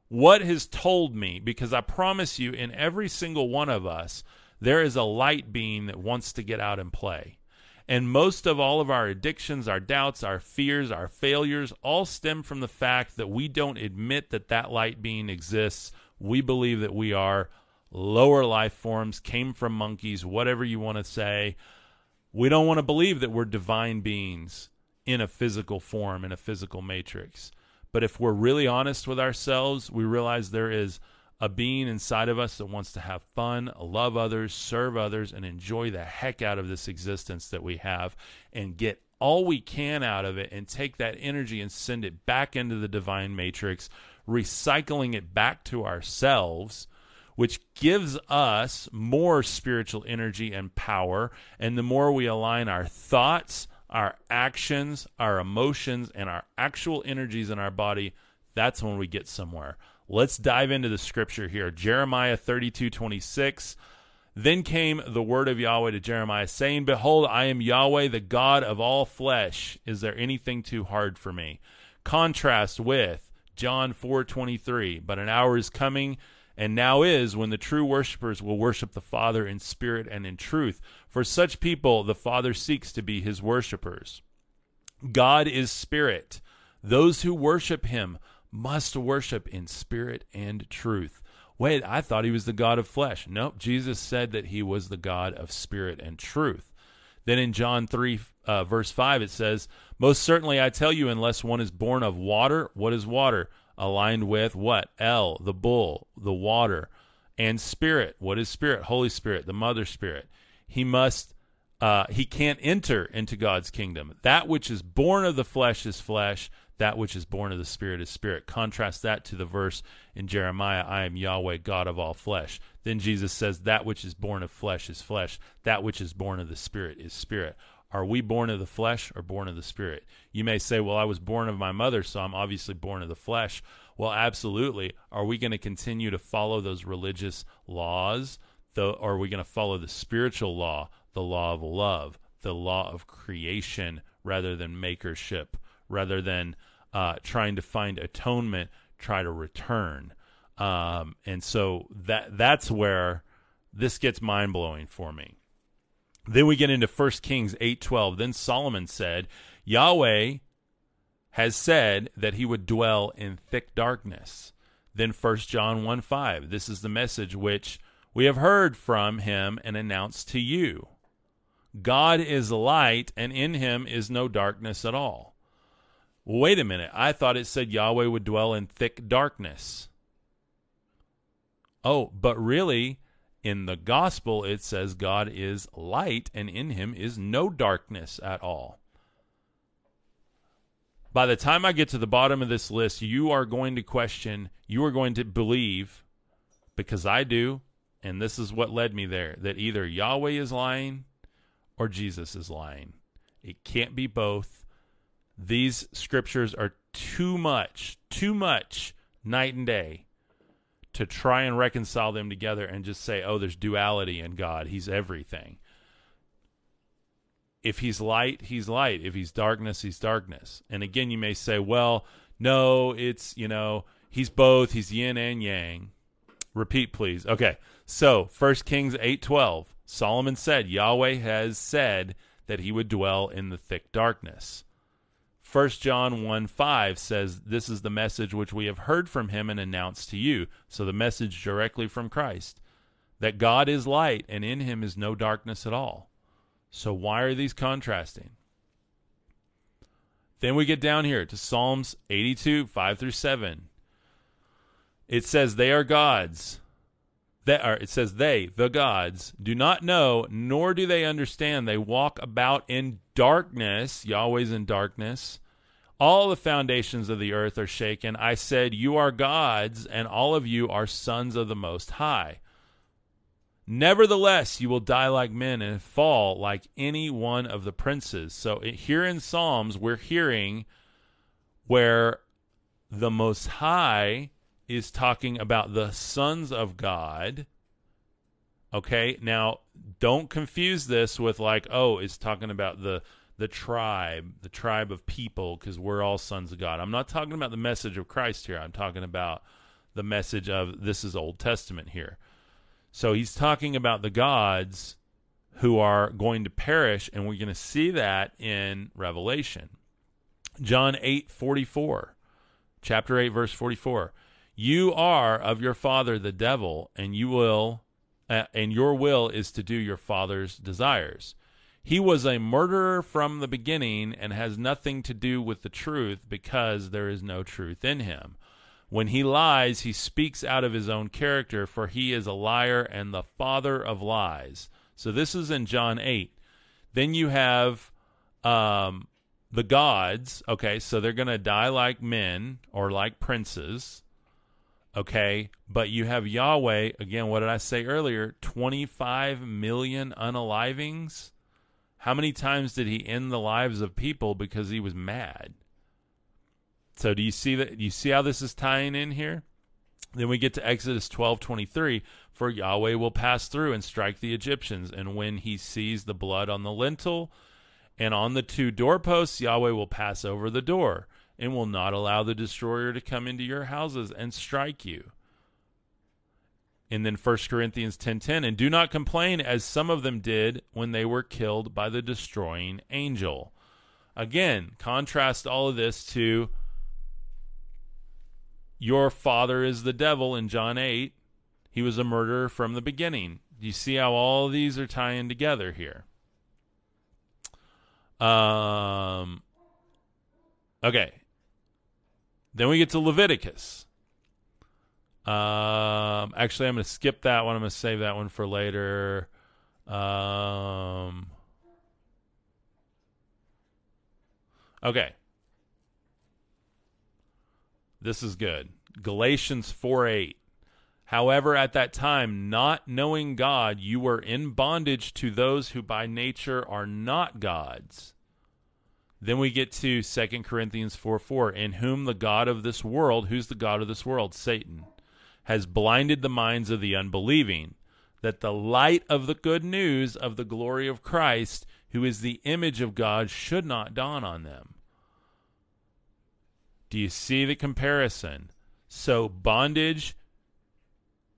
What has told me, because I promise you, in every single one of us, there is a light being that wants to get out and play. And most of all of our addictions, our doubts, our fears, our failures all stem from the fact that we don't admit that that light being exists. We believe that we are lower life forms, came from monkeys, whatever you want to say. We don't want to believe that we're divine beings in a physical form, in a physical matrix. But if we're really honest with ourselves, we realize there is a being inside of us that wants to have fun, love others, serve others, and enjoy the heck out of this existence that we have and get all we can out of it and take that energy and send it back into the divine matrix, recycling it back to ourselves, which gives us more spiritual energy and power. And the more we align our thoughts, our actions, our emotions, and our actual energies in our body, that's when we get somewhere. Let's dive into the scripture here. Jeremiah 32 26. Then came the word of Yahweh to Jeremiah, saying, Behold, I am Yahweh, the God of all flesh. Is there anything too hard for me? Contrast with John 4 23. But an hour is coming and now is when the true worshippers will worship the Father in spirit and in truth. For such people, the Father seeks to be his worshippers. God is spirit. Those who worship him must worship in spirit and truth. Wait, I thought he was the God of flesh. Nope, Jesus said that he was the God of spirit and truth. Then in John 3, uh, verse 5, it says, Most certainly I tell you, unless one is born of water, what is water? Aligned with what? El, the bull, the water, and spirit. What is spirit? Holy Spirit, the mother spirit. He must, uh, he can't enter into God's kingdom. That which is born of the flesh is flesh that which is born of the Spirit is spirit. Contrast that to the verse in Jeremiah, I am Yahweh, God of all flesh. Then Jesus says, That which is born of flesh is flesh. That which is born of the Spirit is spirit. Are we born of the flesh or born of the Spirit? You may say, Well, I was born of my mother, so I'm obviously born of the flesh. Well, absolutely. Are we going to continue to follow those religious laws? The, or are we going to follow the spiritual law, the law of love, the law of creation rather than makership? rather than uh, trying to find atonement, try to return. Um, and so that that's where this gets mind blowing for me. Then we get into 1 Kings 8:12. Then Solomon said, Yahweh has said that he would dwell in thick darkness. Then 1 John 1 5. This is the message which we have heard from him and announced to you. God is light, and in him is no darkness at all. Wait a minute. I thought it said Yahweh would dwell in thick darkness. Oh, but really, in the gospel, it says God is light and in him is no darkness at all. By the time I get to the bottom of this list, you are going to question, you are going to believe, because I do, and this is what led me there, that either Yahweh is lying or Jesus is lying. It can't be both these scriptures are too much, too much night and day to try and reconcile them together and just say, oh, there's duality in God. He's everything. If he's light, he's light. If he's darkness, he's darkness. And again, you may say, well, no, it's, you know, he's both. He's yin and yang. Repeat, please. Okay. So, 1 Kings 8:12. Solomon said, Yahweh has said that he would dwell in the thick darkness. 1 John 1 5 says, This is the message which we have heard from him and announced to you. So the message directly from Christ that God is light and in him is no darkness at all. So why are these contrasting? Then we get down here to Psalms 82 5 through 7. It says, They are gods. That are, it says, They, the gods, do not know, nor do they understand. They walk about in darkness. Yahweh's in darkness all the foundations of the earth are shaken. I said, You are gods, and all of you are sons of the Most High. Nevertheless, you will die like men and fall like any one of the princes. So here in Psalms, we're hearing where the Most High is talking about the sons of God. Okay, now don't confuse this with like, oh, it's talking about the the tribe, the tribe of people, because we're all sons of God. I'm not talking about the message of Christ here. I'm talking about the message of this is Old Testament here. So he's talking about the gods who are going to perish, and we're going to see that in Revelation. John 8 44, chapter 8, verse 44. You are of your father the devil, and you will, uh, and your will is to do your father's desires. He was a murderer from the beginning and has nothing to do with the truth because there is no truth in him. When he lies, he speaks out of his own character, for he is a liar and the father of lies. So this is in John 8. Then you have um, the gods. Okay, so they're going to die like men or like princes. Okay, but you have Yahweh. Again, what did I say earlier? 25 million unalivings how many times did he end the lives of people because he was mad? So do you see that? You see how this is tying in here? Then we get to Exodus twelve twenty three. For Yahweh will pass through and strike the Egyptians, and when he sees the blood on the lintel and on the two doorposts, Yahweh will pass over the door and will not allow the destroyer to come into your houses and strike you. And then 1 Corinthians 10:10 and do not complain as some of them did when they were killed by the destroying angel. Again, contrast all of this to your father is the devil in John 8. He was a murderer from the beginning. Do you see how all these are tying together here. Um okay. Then we get to Leviticus. Um, actually, I'm going to skip that one. I'm going to save that one for later. Um, okay. This is good. Galatians 4 8. However, at that time, not knowing God, you were in bondage to those who by nature are not gods. Then we get to 2 Corinthians 4 4, in whom the God of this world, who's the God of this world? Satan, has blinded the minds of the unbelieving, that the light of the good news of the glory of Christ, who is the image of God, should not dawn on them. Do you see the comparison? So, bondage,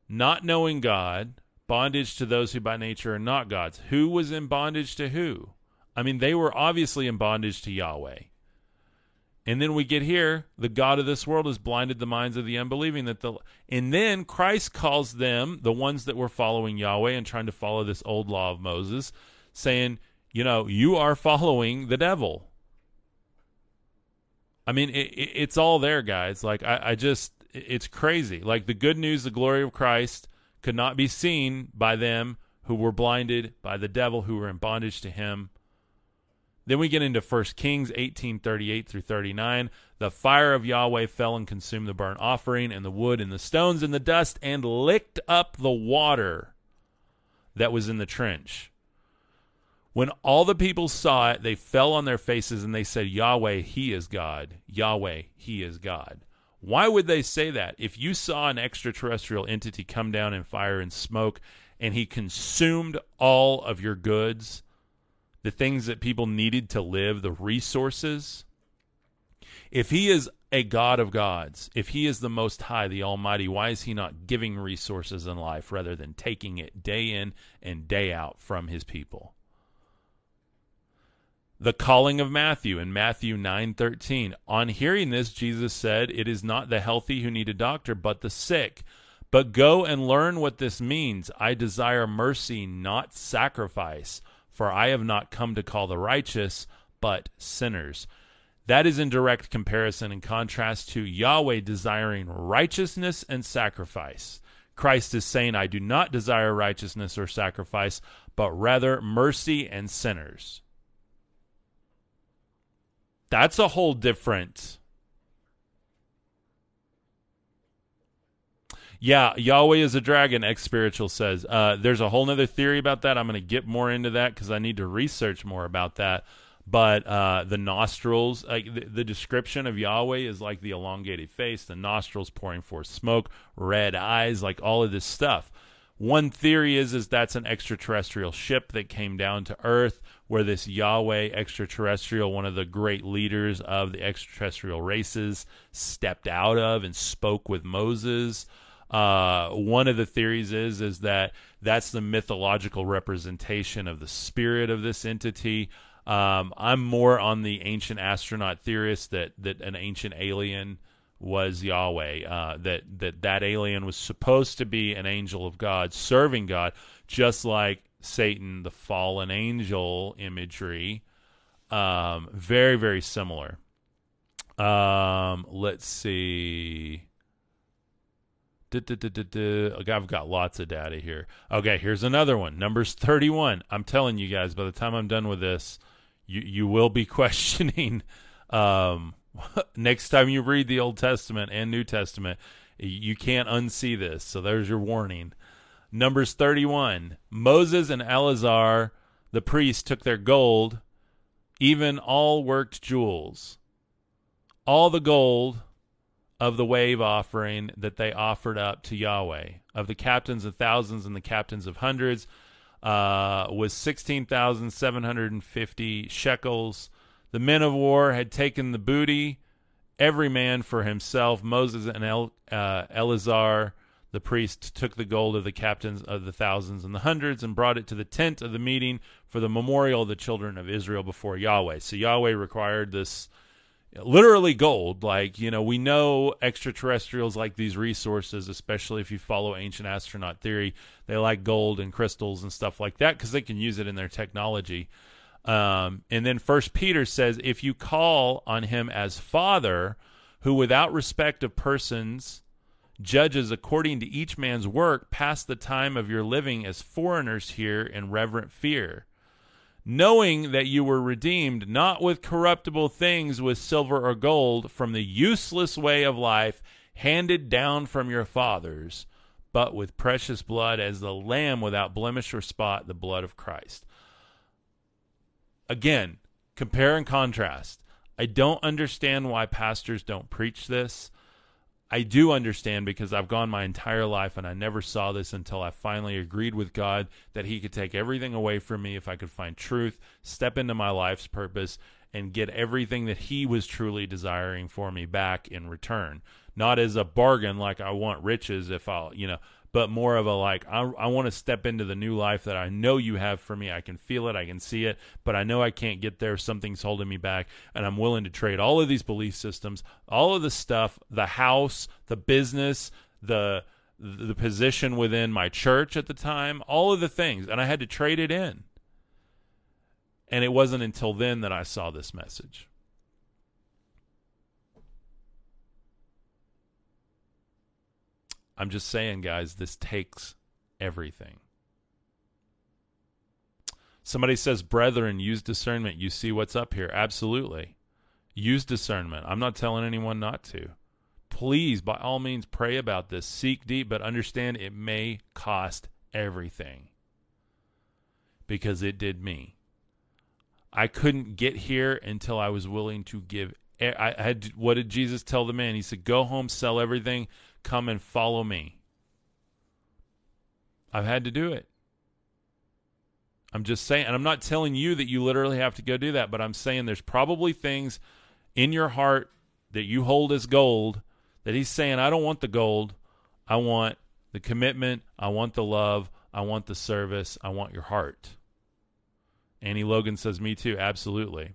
not knowing God, bondage to those who by nature are not gods. Who was in bondage to who? I mean, they were obviously in bondage to Yahweh. And then we get here, the God of this world has blinded the minds of the unbelieving that the and then Christ calls them, the ones that were following Yahweh and trying to follow this old law of Moses, saying, you know, you are following the devil. I mean, it, it, it's all there, guys. Like I, I just it's crazy. Like the good news, the glory of Christ could not be seen by them who were blinded by the devil, who were in bondage to him. Then we get into 1 Kings 18:38 through 39. The fire of Yahweh fell and consumed the burnt offering and the wood and the stones and the dust and licked up the water that was in the trench. When all the people saw it, they fell on their faces and they said, Yahweh, He is God. Yahweh, He is God. Why would they say that? If you saw an extraterrestrial entity come down in fire and smoke and He consumed all of your goods, the things that people needed to live, the resources. If he is a God of gods, if he is the most high, the almighty, why is he not giving resources in life rather than taking it day in and day out from his people? The calling of Matthew in Matthew 9:13. On hearing this, Jesus said, "It is not the healthy who need a doctor, but the sick." But go and learn what this means. I desire mercy, not sacrifice for I have not come to call the righteous, but sinners. That is in direct comparison and contrast to Yahweh desiring righteousness and sacrifice. Christ is saying, I do not desire righteousness or sacrifice, but rather mercy and sinners. That's a whole different Yeah, Yahweh is a dragon, X Spiritual says. Uh, there's a whole nother theory about that. I'm going to get more into that because I need to research more about that. But uh, the nostrils, like the, the, description of Yahweh is like the elongated face, the nostrils pouring forth smoke, red eyes, like all of this stuff. One theory is is that's an extraterrestrial ship that came down to Earth, where this Yahweh extraterrestrial, one of the great leaders of the extraterrestrial races, stepped out of and spoke with Moses. Uh, one of the theories is is that that's the mythological representation of the spirit of this entity. Um, I'm more on the ancient astronaut theorist that that an ancient alien was Yahweh. Uh, that that that alien was supposed to be an angel of God, serving God, just like Satan, the fallen angel imagery. Um, very very similar. Um, let's see. I've got lots of data here. Okay, here's another one. Numbers 31. I'm telling you guys, by the time I'm done with this, you you will be questioning. Um, next time you read the Old Testament and New Testament, you can't unsee this. So there's your warning. Numbers 31. Moses and Eleazar, the priest, took their gold, even all worked jewels, all the gold of the wave offering that they offered up to Yahweh. Of the captains of thousands and the captains of hundreds uh, was 16,750 shekels. The men of war had taken the booty, every man for himself. Moses and El, uh, Eleazar, The priest took the gold of the captains of the thousands and the hundreds and brought it to the tent of the meeting for the memorial of the children of Israel before Yahweh. So Yahweh required this literally gold. Like, you know, we know extraterrestrials like these resources, especially if you follow ancient astronaut theory. They like gold and crystals and stuff like that because they can use it in their technology. Um, and then First Peter says, if you call on him as Father, who without respect of persons judges according to each man's work, pass the time of your living as foreigners here in reverent fear, knowing that you were redeemed not with corruptible things with silver or gold from the useless way of life handed down from your fathers, but with precious blood as the lamb without blemish or spot, the blood of Christ. Again, compare and contrast. I don't understand why pastors don't preach this. I do understand because I've gone my entire life and I never saw this until I finally agreed with God that He could take everything away from me if I could find truth, step into my life's purpose, and get everything that He was truly desiring for me back in return. Not as a bargain like I want riches if I'll, you know, but more of a like I, I want to step into the new life that I know you have for me. I can feel it, I can see it, but I know I can't get there. Something's holding me back, and I'm willing to trade all of these belief systems, all of the stuff, the house, the business, the the position within my church at the time, all of the things, and I had to trade it in. And it wasn't until then that I saw this message. I'm just saying, guys, this takes everything. Somebody says, Brethren, use discernment. You see what's up here. Absolutely. Use discernment. I'm not telling anyone not to. Please, by all means, pray about this. Seek deep, but understand it may cost everything because it did me. I couldn't get here until I was willing to give. I had. What did Jesus tell the man? He said, "Go home, sell everything, Come and follow me. I've had to do it. I'm just saying, and I'm not telling you that you literally have to go do that, but I'm saying there's probably things in your heart that you hold as gold that he's saying, I don't want the gold. I want the commitment. I want the love. I want the service. I want your heart. Annie Logan says, Me too. Absolutely.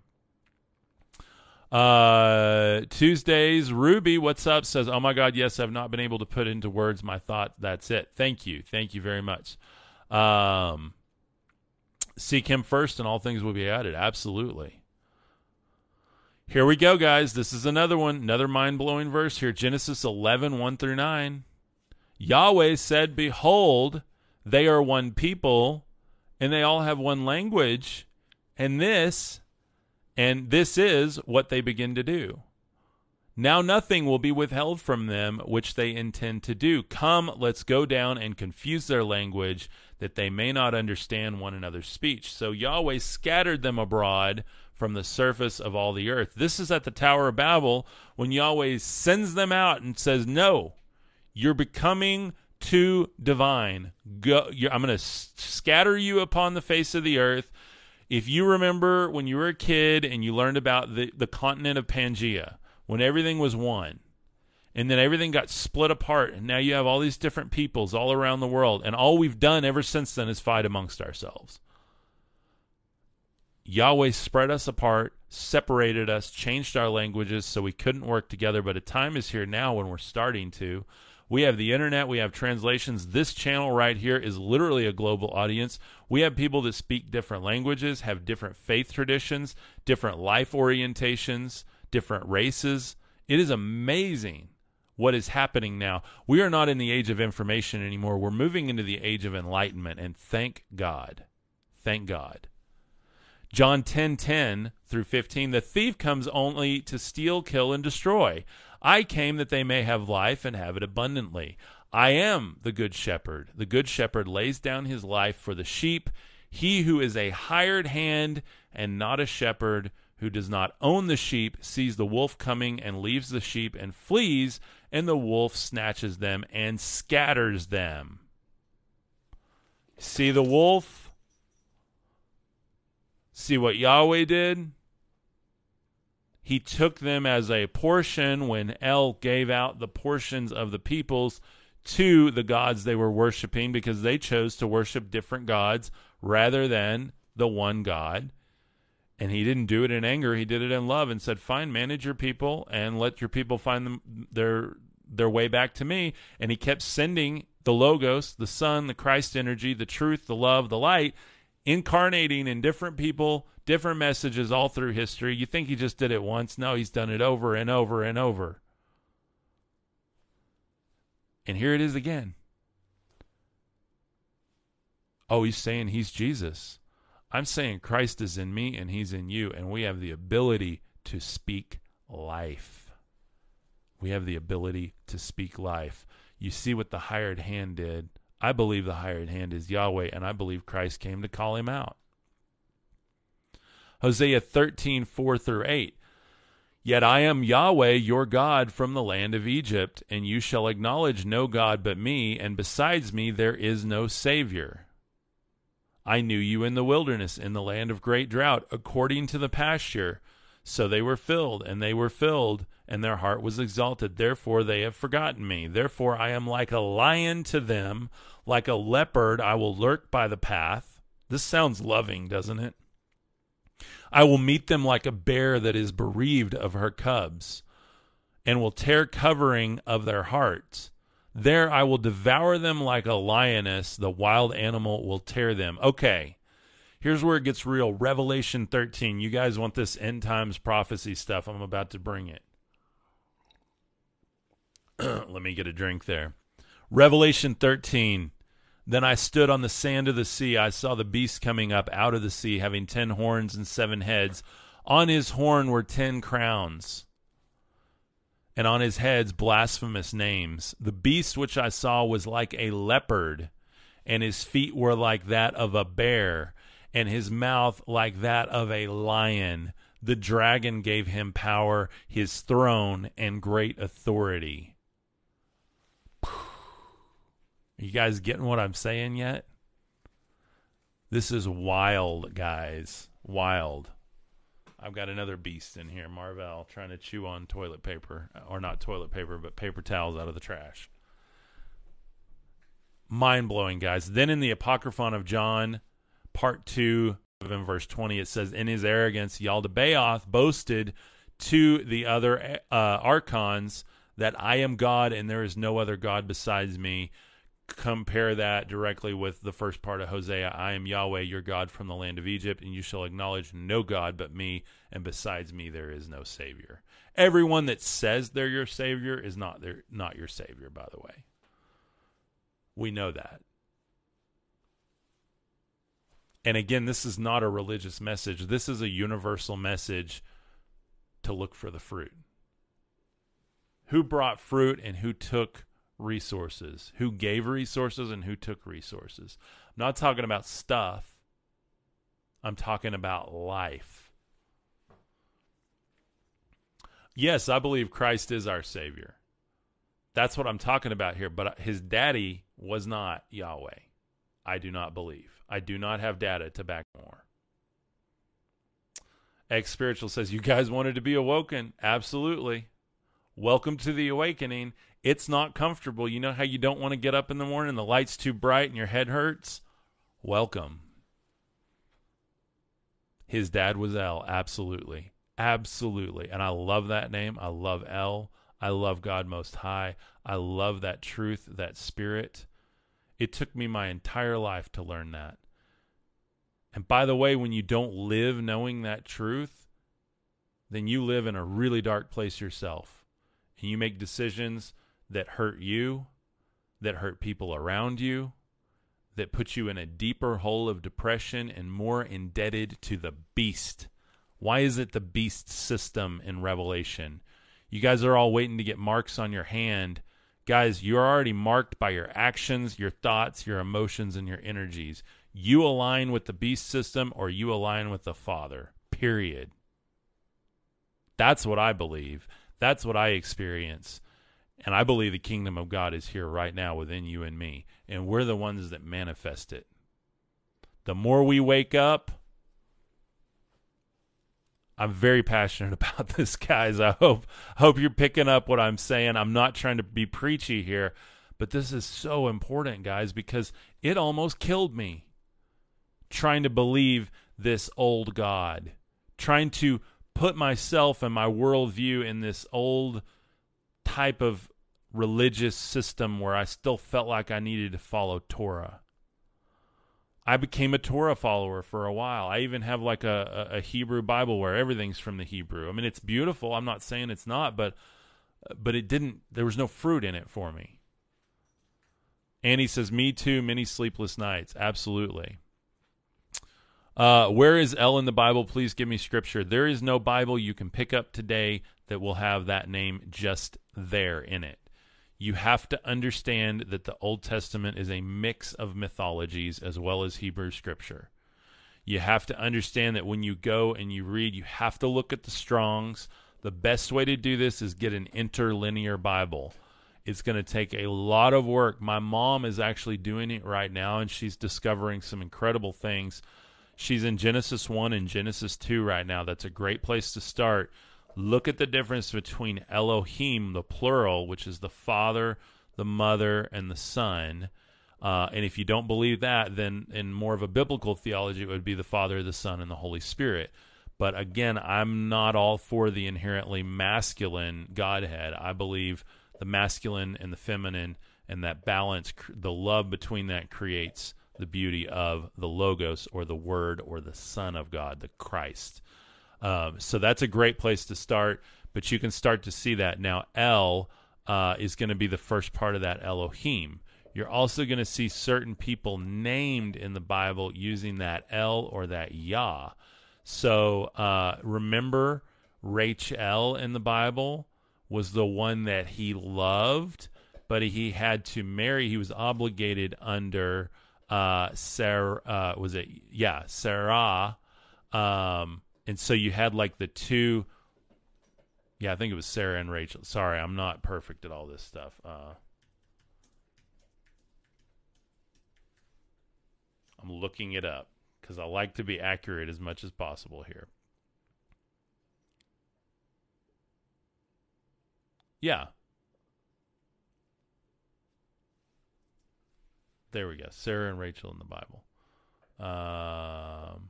Uh, Tuesdays, Ruby, what's up? Says, "Oh my God, yes, I've not been able to put into words my thought. That's it. Thank you, thank you very much. Um, seek Him first, and all things will be added. Absolutely. Here we go, guys. This is another one, another mind blowing verse here. Genesis 11, 1 through 9. Yahweh said, Behold, they are one people, and they all have one language, and this and this is what they begin to do. Now nothing will be withheld from them which they intend to do. Come, let's go down and confuse their language, that they may not understand one another's speech. So Yahweh scattered them abroad from the surface of all the earth. This is at the Tower of Babel when Yahweh sends them out and says, No, you're becoming too divine. Go, I'm going to scatter you upon the face of the earth if you remember when you were a kid and you learned about the, the continent of Pangea, when everything was one, and then everything got split apart, and now you have all these different peoples all around the world, and all we've done ever since then is fight amongst ourselves. Yahweh spread us apart, separated us, changed our languages so we couldn't work together, but a time is here now when we're starting to. We have the internet, we have translations. This channel right here is literally a global audience. We have people that speak different languages, have different faith traditions, different life orientations, different races. It is amazing what is happening now. We are not in the age of information anymore. We're moving into the age of enlightenment, and thank God. Thank God. John 10 10 through 15 The thief comes only to steal, kill, and destroy. I came that they may have life and have it abundantly. I am the good shepherd. The good shepherd lays down his life for the sheep. He who is a hired hand and not a shepherd, who does not own the sheep, sees the wolf coming and leaves the sheep and flees, and the wolf snatches them and scatters them. See the wolf? See what Yahweh did? He took them as a portion when El gave out the portions of the peoples to the gods they were worshiping because they chose to worship different gods rather than the one God. And he didn't do it in anger, he did it in love and said, "Fine, manage your people and let your people find them their their way back to me." And he kept sending the logos, the sun, the Christ energy, the truth, the love, the light incarnating in different people, different messages all through history. You think he just did it once? No, he's done it over and over and over. And here it is again. Oh, he's saying he's Jesus. I'm saying Christ is in me and he's in you, and we have the ability to speak life. We have the ability to speak life. You see what the hired hand did. I believe the hired hand is Yahweh, and I believe Christ came to call him out. Hosea 13, 4 through 8. Yet I am Yahweh your God from the land of Egypt, and you shall acknowledge no God but me, and besides me there is no Savior. I knew you in the wilderness, in the land of great drought, according to the pasture. So they were filled, and they were filled, and their heart was exalted. Therefore they have forgotten me. Therefore I am like a lion to them, like a leopard I will lurk by the path. This sounds loving, doesn't it? I will meet them like a bear that is bereaved of her cubs, and will tear covering of their hearts. There I will devour them like a lioness, the wild animal will tear them. Okay, here's where it gets real. Revelation 13. You guys want this end times prophecy stuff? I'm about to bring it. Let me get a drink there. Revelation 13. Then I stood on the sand of the sea. I saw the beast coming up out of the sea, having ten horns and seven heads. On his horn were ten crowns, and on his heads blasphemous names. The beast which I saw was like a leopard, and his feet were like that of a bear, and his mouth like that of a lion. The dragon gave him power, his throne, and great authority you guys getting what I'm saying yet? This is wild, guys. Wild. I've got another beast in here, Marvel, trying to chew on toilet paper, or not toilet paper, but paper towels out of the trash. Mind blowing, guys. Then in the Apocryphon of John, part 2, in verse 20, it says, In his arrogance, Yaldabaoth boasted to the other uh, archons that I am God and there is no other God besides me compare that directly with the first part of Hosea I am Yahweh, your God from the land of Egypt, and you shall acknowledge no God but me, and besides me there is no Savior. Everyone that says they're your Savior is not their, not your Savior, by the way. We know that. And again, this is not a religious message. This is a universal message to look for the fruit. Who brought fruit and who took resources, who gave resources and who took resources. I'm not talking about stuff, I'm talking about life. Yes, I believe Christ is our Savior. That's what I'm talking about here. But his daddy was not Yahweh. I do not believe. I do not have data to back more. X Spiritual says, You guys wanted to be awoken? Absolutely. Welcome to the awakening. It's not comfortable. You know how you don't want to get up in the morning, the light's too bright and your head hurts? Welcome. His dad was El, absolutely. Absolutely. And I love that name. I love El. I love God Most High. I love that truth, that spirit. It took me my entire life to learn that. And by the way, when you don't live knowing that truth, then you live in a really dark place yourself. And you make decisions that hurt you, that hurt people around you, that put you in a deeper hole of depression and more indebted to the beast. Why is it the beast system in Revelation? You guys are all waiting to get marks on your hand. Guys, you're already marked by your actions, your thoughts, your emotions, and your energies. You align with the beast system or you align with the Father. Period. That's what I believe. That's what I experience. And I believe the kingdom of God is here right now within you and me. And we're the ones that manifest it. The more we wake up, I'm very passionate about this, guys. I hope hope you're picking up what I'm saying. I'm not trying to be preachy here, But this is so important, guys, because it almost killed me trying to believe this old God, trying to put myself and my worldview in this old type of religious system where I still felt like I needed to follow Torah. I became a Torah follower for a while. I even have like a, a, Hebrew Bible where everything's from the Hebrew. I mean, it's beautiful. I'm not saying it's not, but but it didn't. There was no fruit in it for me. Annie says, "Me too. Many sleepless nights. Absolutely." Uh, where is El in the Bible? Please give me scripture. There is no Bible you can pick up today that will have that name just there in it you have to understand that the Old Testament is a mix of mythologies as well as Hebrew scripture. You have to understand that when you go and you read, you have to look at the Strongs. The best way to do this is get an interlinear Bible. It's going to take a lot of work. My mom is actually doing it right now, and she's discovering some incredible things. She's in Genesis 1 and Genesis 2 right now. That's a great place to start look at the difference between Elohim, the plural, which is the Father, the Mother, and the Son. Uh, and if you don't believe that, then in more of a biblical theology, it would be the Father, the Son, and the Holy Spirit. But again, I'm not all for the inherently masculine Godhead. I believe the masculine and the feminine and that balance, the love between that creates the beauty of the Logos or the Word or the Son of God, the Christ. Um, so that's a great place to start, but you can start to see that. Now, El uh, is going to be the first part of that Elohim. You're also going to see certain people named in the Bible using that El or that Yah. So uh, remember, Rachel in the Bible was the one that he loved, but he had to marry. He was obligated under uh, Sarah. Uh, was it? Yeah, Sarah. Um, and so you had like the two yeah i think it was sarah and rachel. Sorry i'm not perfect at all this stuff. Uh, i'm looking it up because i like to be accurate as much as possible here. Yeah. There we go. Sarah and rachel in the bible. Um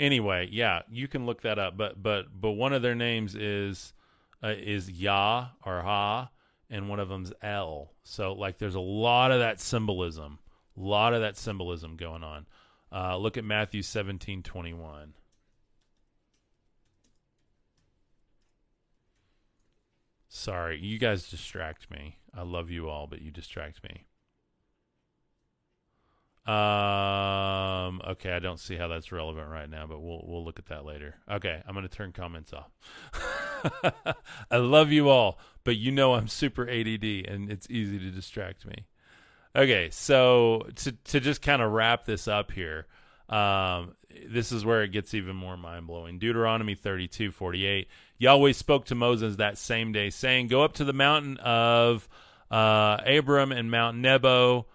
Anyway, yeah, you can look that up. But but but one of their names is uh, is Yah or Ha, and one of them's L. So like, there's a lot of that symbolism, a lot of that symbolism going on. Uh, look at Matthew seventeen twenty one. Sorry, you guys distract me. I love you all, but you distract me. Um. Okay, I don't see how that's relevant right now, but we'll we'll look at that later. Okay, I'm gonna turn comments off. I love you all, but you know I'm super ADD and it's easy to distract me. Okay, so to to just kind of wrap this up here, um, this is where it gets even more mind blowing. Deuteronomy 32, 48. Yahweh spoke to Moses that same day, saying, "Go up to the mountain of uh, Abarim and Mount Nebo."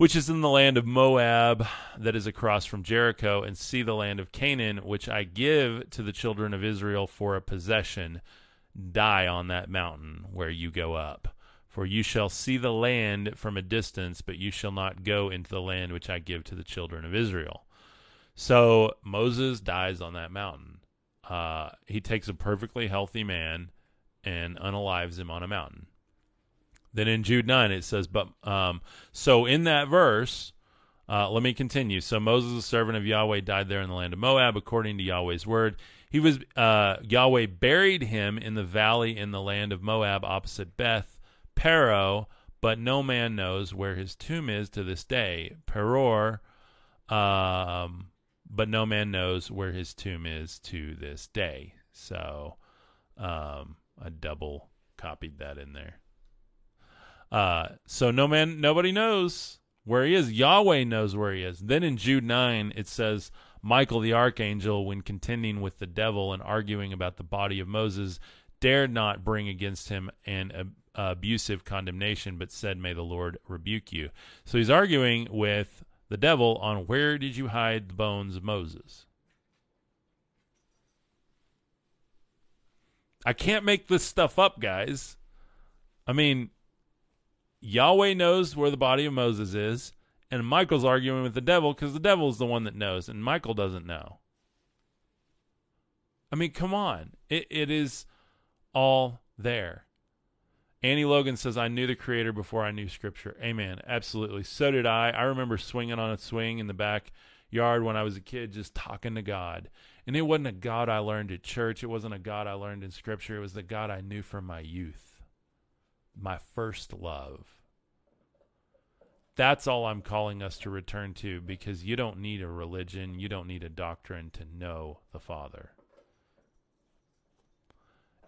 Which is in the land of Moab that is across from Jericho, and see the land of Canaan, which I give to the children of Israel for a possession. Die on that mountain where you go up. For you shall see the land from a distance, but you shall not go into the land which I give to the children of Israel. So Moses dies on that mountain. Uh, he takes a perfectly healthy man and unalives him on a mountain. Then in Jude 9, it says, But um, so in that verse, uh, let me continue. So Moses, the servant of Yahweh, died there in the land of Moab, according to Yahweh's word. He was uh, Yahweh buried him in the valley in the land of Moab, opposite Beth Peor, but no man knows where his tomb is to this day. Peror, um, but no man knows where his tomb is to this day. So um, I double copied that in there. Uh, so no man, nobody knows where he is. Yahweh knows where he is. Then in Jude 9, it says, Michael the archangel, when contending with the devil and arguing about the body of Moses, dared not bring against him an uh, abusive condemnation, but said, May the Lord rebuke you. So he's arguing with the devil on where did you hide the bones of Moses? I can't make this stuff up, guys. I mean, Yahweh knows where the body of Moses is, and Michael's arguing with the devil because the devil's the one that knows, and Michael doesn't know. I mean, come on. It it is all there. Annie Logan says, I knew the creator before I knew scripture. Amen. Absolutely. So did I. I remember swinging on a swing in the backyard when I was a kid, just talking to God. And it wasn't a God I learned at church. It wasn't a God I learned in scripture. It was the God I knew from my youth, my first love. That's all I'm calling us to return to because you don't need a religion, you don't need a doctrine to know the Father.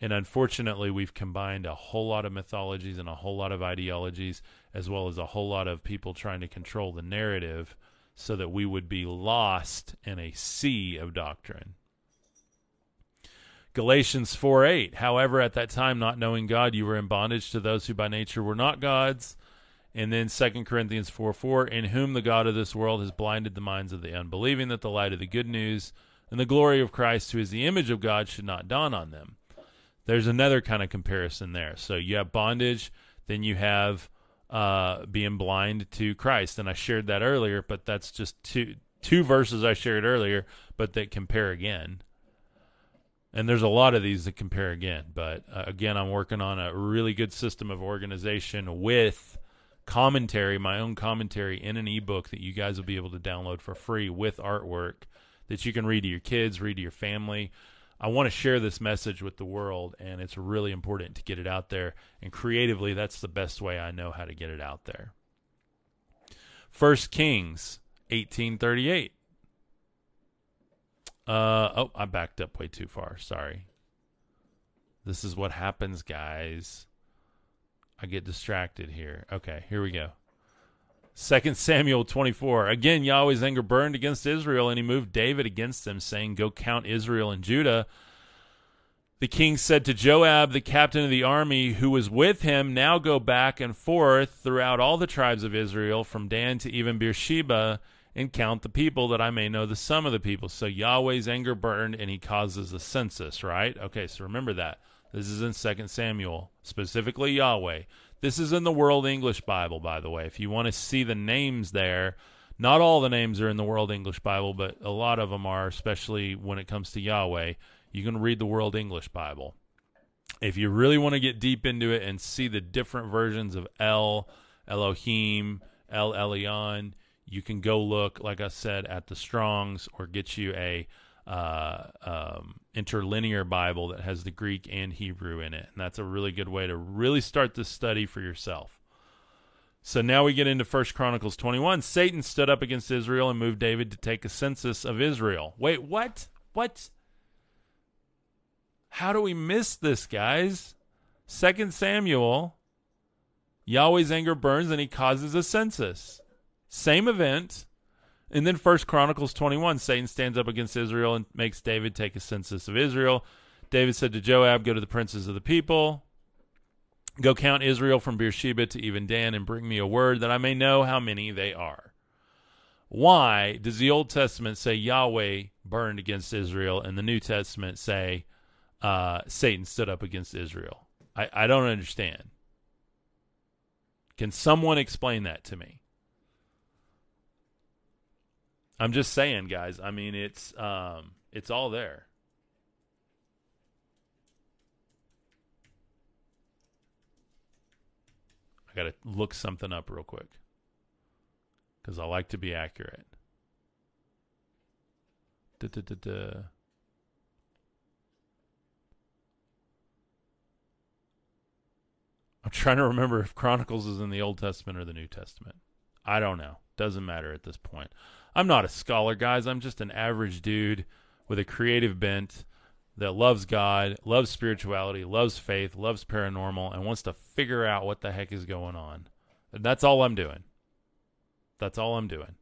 And unfortunately, we've combined a whole lot of mythologies and a whole lot of ideologies, as well as a whole lot of people trying to control the narrative so that we would be lost in a sea of doctrine. Galatians 4 8. However, at that time, not knowing God, you were in bondage to those who by nature were not gods. And then 2 Corinthians 4 4. In whom the God of this world has blinded the minds of the unbelieving, that the light of the good news and the glory of Christ, who is the image of God, should not dawn on them there's another kind of comparison there. So you have bondage, then you have uh, being blind to Christ, and I shared that earlier. But that's just two two verses I shared earlier, but that compare again. And there's a lot of these that compare again. But uh, again, I'm working on a really good system of organization with commentary, my own commentary in an ebook that you guys will be able to download for free with artwork that you can read to your kids, read to your family. I want to share this message with the world, and it's really important to get it out there. And creatively, that's the best way I know how to get it out there. First Kings, eighteen thirty-eight. Uh oh, I backed up way too far. Sorry. This is what happens, guys. I get distracted here. Okay, here we go. Second Samuel 24. Again, Yahweh's anger burned against Israel, and he moved David against them, saying, Go count Israel and Judah. The king said to Joab, the captain of the army, who was with him, Now go back and forth throughout all the tribes of Israel, from Dan to even Beersheba, and count the people, that I may know the sum of the people. So Yahweh's anger burned, and he causes a census, right? Okay, so remember that. This is in Second Samuel, specifically Yahweh. This is in the World English Bible, by the way. If you want to see the names there, not all the names are in the World English Bible, but a lot of them are, especially when it comes to Yahweh. You can read the World English Bible. If you really want to get deep into it and see the different versions of El, Elohim, El Elyon, you can go look, like I said, at the Strongs or get you a uh, um, interlinear Bible that has the Greek and Hebrew in it. And that's a really good way to really start this study for yourself. So now we get into First Chronicles 21. Satan stood up against Israel and moved David to take a census of Israel. Wait, what? What? How do we miss this, guys? Second Samuel, Yahweh's anger burns and he causes a census. Same event, and then First Chronicles 21, Satan stands up against Israel and makes David take a census of Israel. David said to Joab, Go to the princes of the people. Go count Israel from Beersheba to even Dan and bring me a word that I may know how many they are. Why does the Old Testament say Yahweh burned against Israel and the New Testament say uh, Satan stood up against Israel? I, I don't understand. Can someone explain that to me? I'm just saying, guys. I mean, it's um, it's all there. I got to look something up real quick because I like to be accurate. Da, da, da. I'm trying to remember if Chronicles is in the Old Testament or the New Testament. I don't know. Doesn't matter at this point. I'm not a scholar, guys. I'm just an average dude with a creative bent that loves God, loves spirituality, loves faith, loves paranormal, and wants to figure out what the heck is going on. And that's all I'm doing. That's all I'm doing.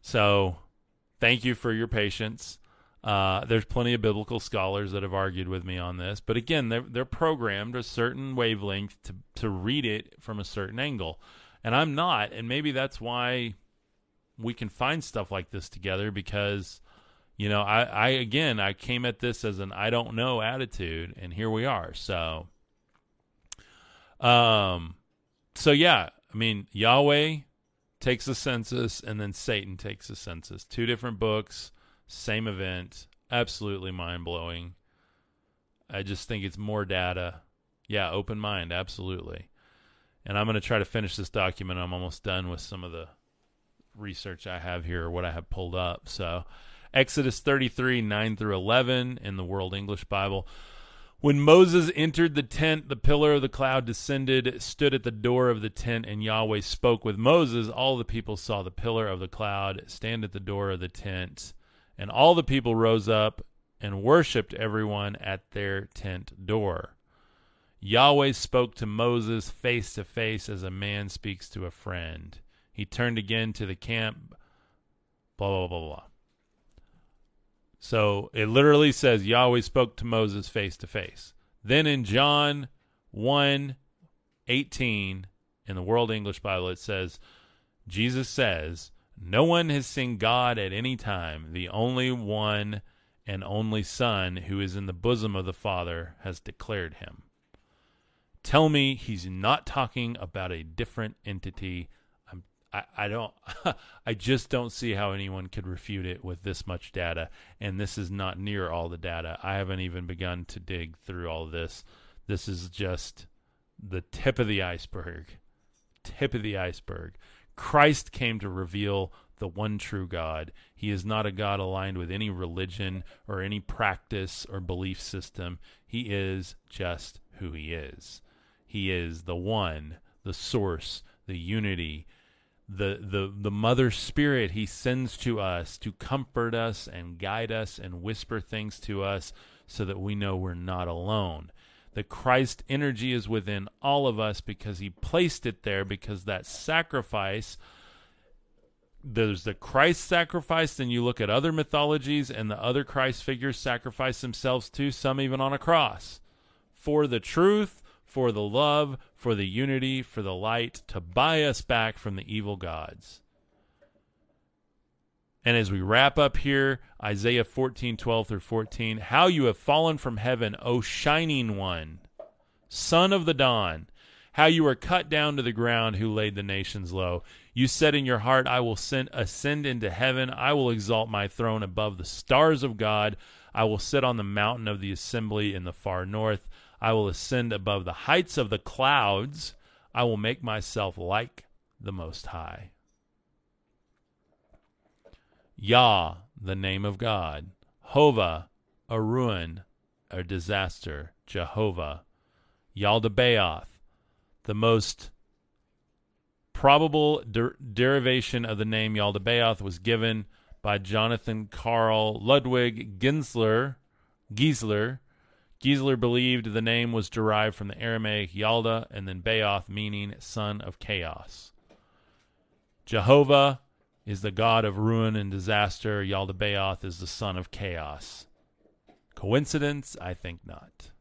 So, thank you for your patience. Uh, there's plenty of biblical scholars that have argued with me on this, but again, they're they're programmed a certain wavelength to to read it from a certain angle, and I'm not, and maybe that's why we can find stuff like this together because you know, I, I again, I came at this as an I don't know attitude, and here we are. So, um, so yeah, I mean, Yahweh takes the census, and then Satan takes the census. Two different books, same event. Absolutely mind blowing. I just think it's more data. Yeah, open mind, absolutely. And I'm going to try to finish this document. I'm almost done with some of the research I have here or what I have pulled up. So, Exodus 33, 9 through 11 in the World English Bible. When Moses entered the tent, the pillar of the cloud descended, stood at the door of the tent, and Yahweh spoke with Moses. All the people saw the pillar of the cloud stand at the door of the tent. And all the people rose up and worshipped everyone at their tent door. Yahweh spoke to Moses face to face as a man speaks to a friend. He turned again to the camp, blah, blah, blah, blah. So it literally says Yahweh spoke to Moses face to face. Then in John 1 18, in the World English Bible, it says, Jesus says, No one has seen God at any time. The only one and only Son who is in the bosom of the Father has declared him. Tell me he's not talking about a different entity I, I don't I just don't see how anyone could refute it with this much data and this is not near all the data. I haven't even begun to dig through all this. This is just the tip of the iceberg. Tip of the iceberg. Christ came to reveal the one true God. He is not a God aligned with any religion or any practice or belief system. He is just who he is. He is the one, the source, the unity, the the the mother spirit he sends to us to comfort us and guide us and whisper things to us so that we know we're not alone. The christ energy is within all of us because he placed it there because that sacrifice there's the christ sacrifice then you look at other mythologies and the other christ figures sacrifice themselves too some even on a cross. For the truth for the love, for the unity, for the light, to buy us back from the evil gods. And as we wrap up here, Isaiah 14, 12 through 14, how you have fallen from heaven, O shining one, son of the dawn, how you are cut down to the ground who laid the nations low. You said in your heart, I will send, ascend into heaven. I will exalt my throne above the stars of God. I will sit on the mountain of the assembly in the far north. I will ascend above the heights of the clouds. I will make myself like the Most High. Yah, the name of God. Hova, a ruin, a disaster. Jehovah. Yaldabaoth, the most probable der- derivation of the name Yaldabaoth was given by Jonathan Carl Ludwig Ginsler, Giesler Giesler believed the name was derived from the Aramaic Yalda and then Baoth, meaning son of chaos. Jehovah is the god of ruin and disaster. Yalda Baoth is the son of chaos. Coincidence? I think not.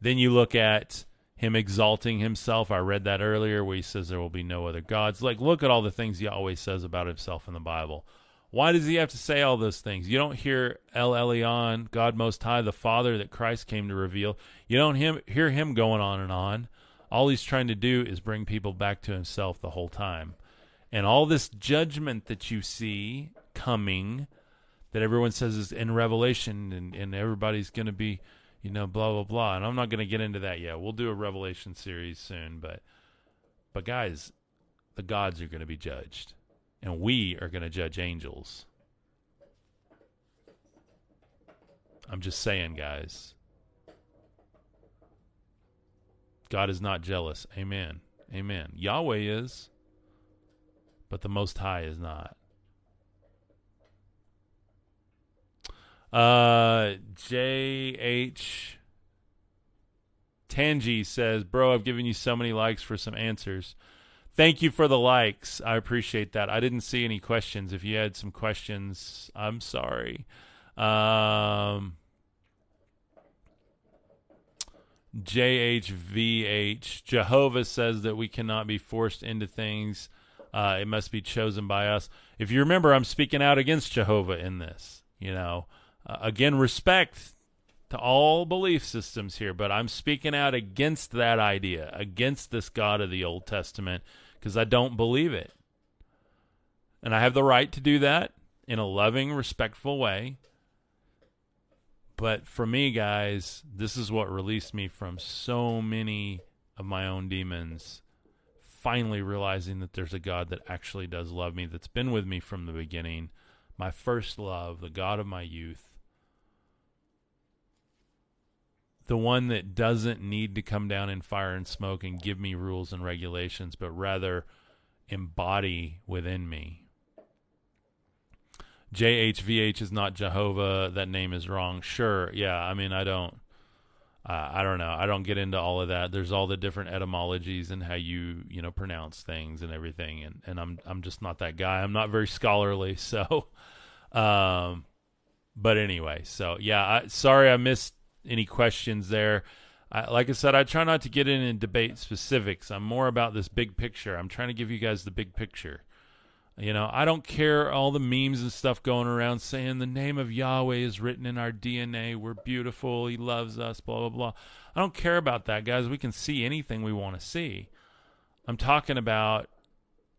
Then you look at him exalting himself. I read that earlier where he says there will be no other gods. Like, look at all the things he always says about himself in the Bible. Why does he have to say all those things? You don't hear El Elyon, God Most High, the Father that Christ came to reveal. You don't him, hear him going on and on. All he's trying to do is bring people back to himself the whole time. And all this judgment that you see coming, that everyone says is in Revelation, and, and everybody's going to be, you know, blah, blah, blah. And I'm not going to get into that yet. We'll do a Revelation series soon. But, but guys, the gods are going to be judged and we are going to judge angels. I'm just saying, guys. God is not jealous. Amen. Amen. Yahweh is, but the Most High is not. Uh, J.H. Tangi says, Bro, I've given you so many likes for some answers. Thank you for the likes. I appreciate that. I didn't see any questions. If you had some questions, I'm sorry. Um, JHVH Jehovah says that we cannot be forced into things. Uh, it must be chosen by us. If you remember, I'm speaking out against Jehovah in this. You know, uh, again, respect to all belief systems here, but I'm speaking out against that idea, against this God of the Old Testament, because I don't believe it. And I have the right to do that in a loving, respectful way. But for me, guys, this is what released me from so many of my own demons. Finally realizing that there's a God that actually does love me, that's been with me from the beginning. My first love, the God of my youth. The one that doesn't need to come down in fire and smoke and give me rules and regulations, but rather embody within me JHVH is not Jehovah. That name is wrong. Sure. Yeah. I mean, I don't. Uh, I don't know. I don't get into all of that. There's all the different etymologies and how you you know pronounce things and everything. And and I'm I'm just not that guy. I'm not very scholarly. So, um, but anyway. So yeah. I, sorry, I missed any questions there. I, like I said, I try not to get in and debate specifics. I'm more about this big picture. I'm trying to give you guys the big picture. You know, I don't care all the memes and stuff going around saying the name of Yahweh is written in our DNA. We're beautiful. He loves us, blah, blah, blah. I don't care about that, guys. We can see anything we want to see. I'm talking about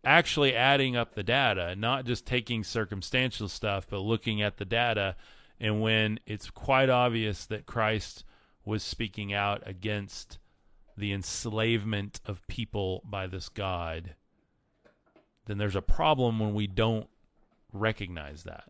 actually adding up the data, not just taking circumstantial stuff, but looking at the data. And when it's quite obvious that Christ was speaking out against the enslavement of people by this God then there's a problem when we don't recognize that.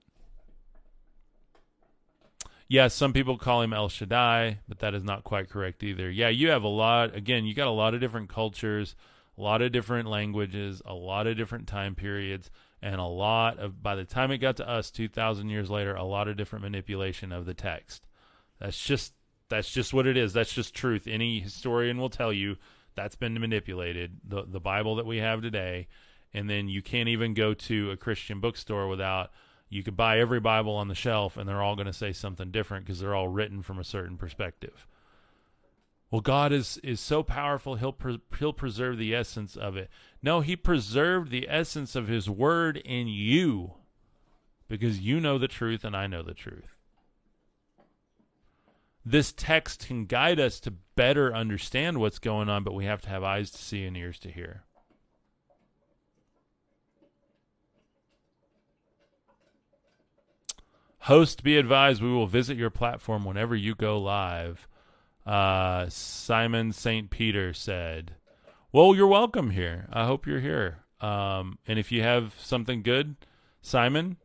Yes, some people call him El Shaddai, but that is not quite correct either. Yeah, you have a lot, again, you got a lot of different cultures, a lot of different languages, a lot of different time periods, and a lot of, by the time it got to us 2,000 years later, a lot of different manipulation of the text. That's just, that's just what it is. That's just truth. Any historian will tell you that's been manipulated. The, the Bible that we have today and then you can't even go to a Christian bookstore without you could buy every Bible on the shelf and they're all going to say something different because they're all written from a certain perspective. Well, God is is so powerful; he'll pre- he'll preserve the essence of it. No, he preserved the essence of his word in you because you know the truth and I know the truth. This text can guide us to better understand what's going on, but we have to have eyes to see and ears to hear. Host, be advised, we will visit your platform whenever you go live. Uh, Simon St. Peter said, Well, you're welcome here. I hope you're here. Um, and if you have something good, Simon,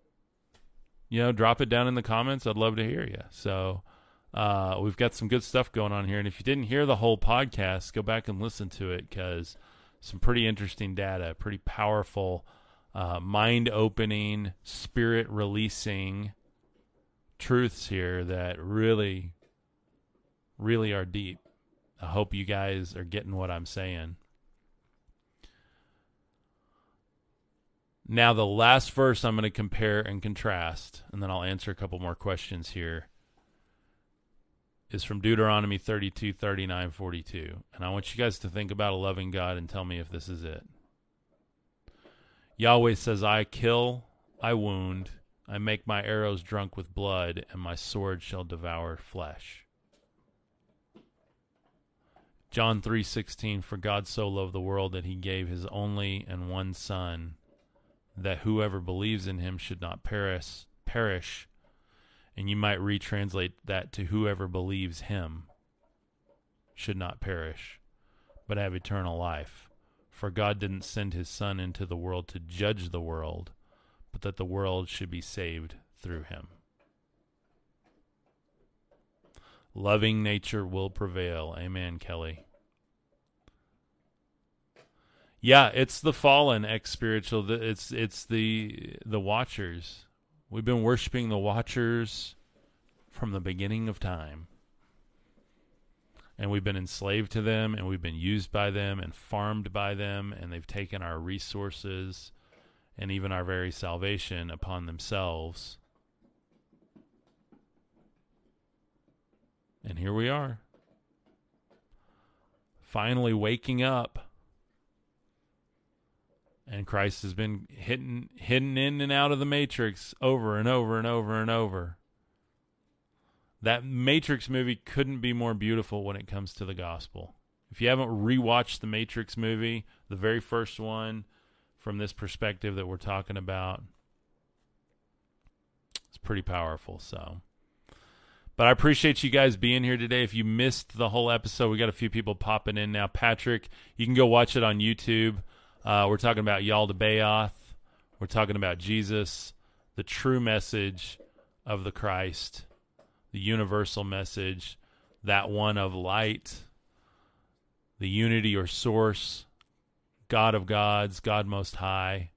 you know, drop it down in the comments. I'd love to hear you. So, uh, we've got some good stuff going on here. And if you didn't hear the whole podcast, go back and listen to it because some pretty interesting data, pretty powerful, uh, mind opening, spirit releasing truths here that really, really are deep. I hope you guys are getting what I'm saying. Now, the last verse I'm going to compare and contrast, and then I'll answer a couple more questions here, is from Deuteronomy 32, 39, 42. And I want you guys to think about a loving God and tell me if this is it. Yahweh says, I kill, I wound, I make my arrows drunk with blood, and my sword shall devour flesh. John 3:16 For God so loved the world that he gave his only and one son that whoever believes in him should not perish perish and you might retranslate that to whoever believes him should not perish but have eternal life for God didn't send his son into the world to judge the world but that the world should be saved through him. Loving nature will prevail. Amen, Kelly. Yeah, it's the fallen ex spiritual. It's it's the the watchers. We've been worshiping the watchers from the beginning of time. And we've been enslaved to them and we've been used by them and farmed by them and they've taken our resources and even our very salvation upon themselves. And here we are. Finally waking up And Christ has been hidden hidden in and out of the matrix over and over and over and over. That Matrix movie couldn't be more beautiful when it comes to the gospel. If you haven't rewatched the Matrix movie, the very first one from this perspective that we're talking about, it's pretty powerful. So, but I appreciate you guys being here today. If you missed the whole episode, we got a few people popping in now. Patrick, you can go watch it on YouTube. Uh, we're talking about Yaldabaoth. We're talking about Jesus, the true message of the Christ, the universal message, that one of light, the unity or source, God of gods, God most high.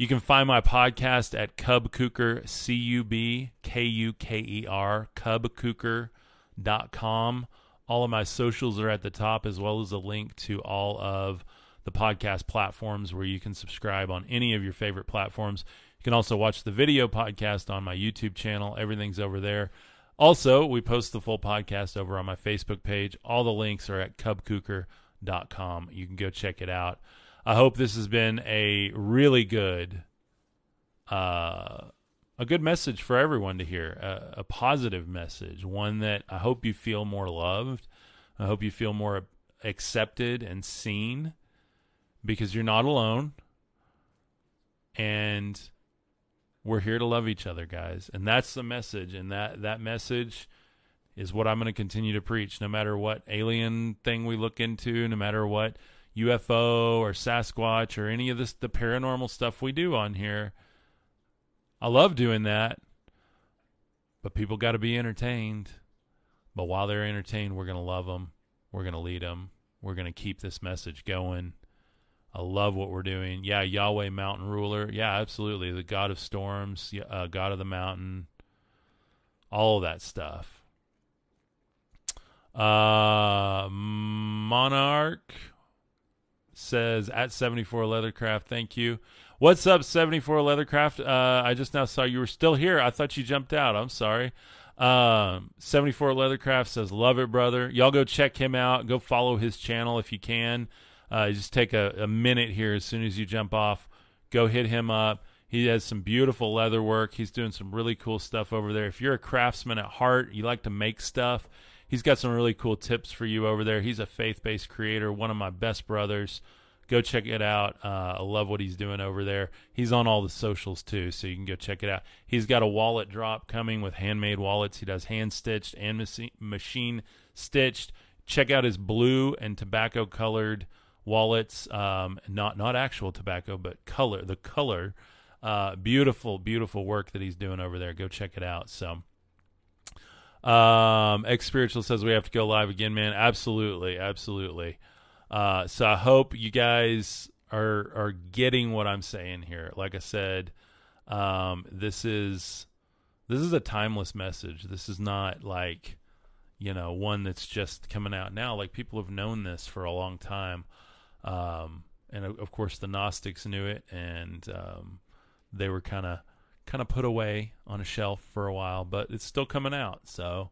You can find my podcast at Cub Kuker, C U B K U K E R, cubkuker.com. All of my socials are at the top, as well as a link to all of the podcast platforms where you can subscribe on any of your favorite platforms. You can also watch the video podcast on my YouTube channel. Everything's over there. Also, we post the full podcast over on my Facebook page. All the links are at cubkuker.com. You can go check it out. I hope this has been a really good uh, a good message for everyone to hear, a, a positive message, one that I hope you feel more loved. I hope you feel more accepted and seen because you're not alone. And we're here to love each other, guys. And that's the message. And that, that message is what I'm going to continue to preach, no matter what alien thing we look into, no matter what UFO or Sasquatch or any of this, the paranormal stuff we do on here. I love doing that. But people got to be entertained. But while they're entertained, we're going to love them. We're going to lead them. We're going to keep this message going. I love what we're doing. Yeah, Yahweh Mountain Ruler. Yeah, absolutely. The God of Storms, uh, God of the Mountain, all of that stuff. Uh, Monarch says at 74 Leathercraft, thank you. What's up, 74 Leathercraft? Uh, I just now saw you were still here. I thought you jumped out. I'm sorry. Um, 74 Leathercraft says, Love it, brother. Y'all go check him out. Go follow his channel if you can. Uh, just take a, a minute here as soon as you jump off. Go hit him up. He has some beautiful leather work. He's doing some really cool stuff over there. If you're a craftsman at heart, you like to make stuff, he's got some really cool tips for you over there. He's a faith based creator, one of my best brothers. Go check it out. Uh, I love what he's doing over there. He's on all the socials too, so you can go check it out. He's got a wallet drop coming with handmade wallets. He does hand stitched and machine stitched. Check out his blue and tobacco colored wallets, um, not not actual tobacco, but color. The color, uh, beautiful, beautiful work that he's doing over there. Go check it out. So, um, X Spiritual says we have to go live again, man. Absolutely, absolutely. Uh, so I hope you guys are are getting what I'm saying here. Like I said, um, this is this is a timeless message. This is not like you know one that's just coming out now. Like people have known this for a long time. Um, and of course, the Gnostics knew it, and um, they were kind of kind of put away on a shelf for a while, but it's still coming out. So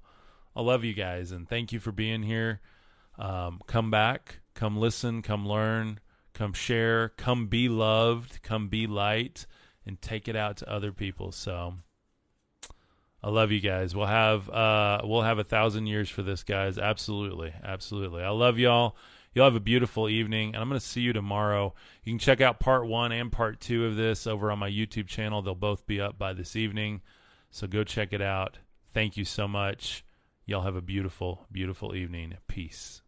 I love you guys, and thank you for being here. Um, come back, come listen, come learn, come share, come be loved, come be light, and take it out to other people. So I love you guys. We'll have uh, we'll have a thousand years for this, guys. Absolutely, absolutely. I love y'all. You'll have a beautiful evening, and I'm going to see you tomorrow. You can check out part one and part two of this over on my YouTube channel. They'll both be up by this evening. So go check it out. Thank you so much. Y'all have a beautiful, beautiful evening. Peace.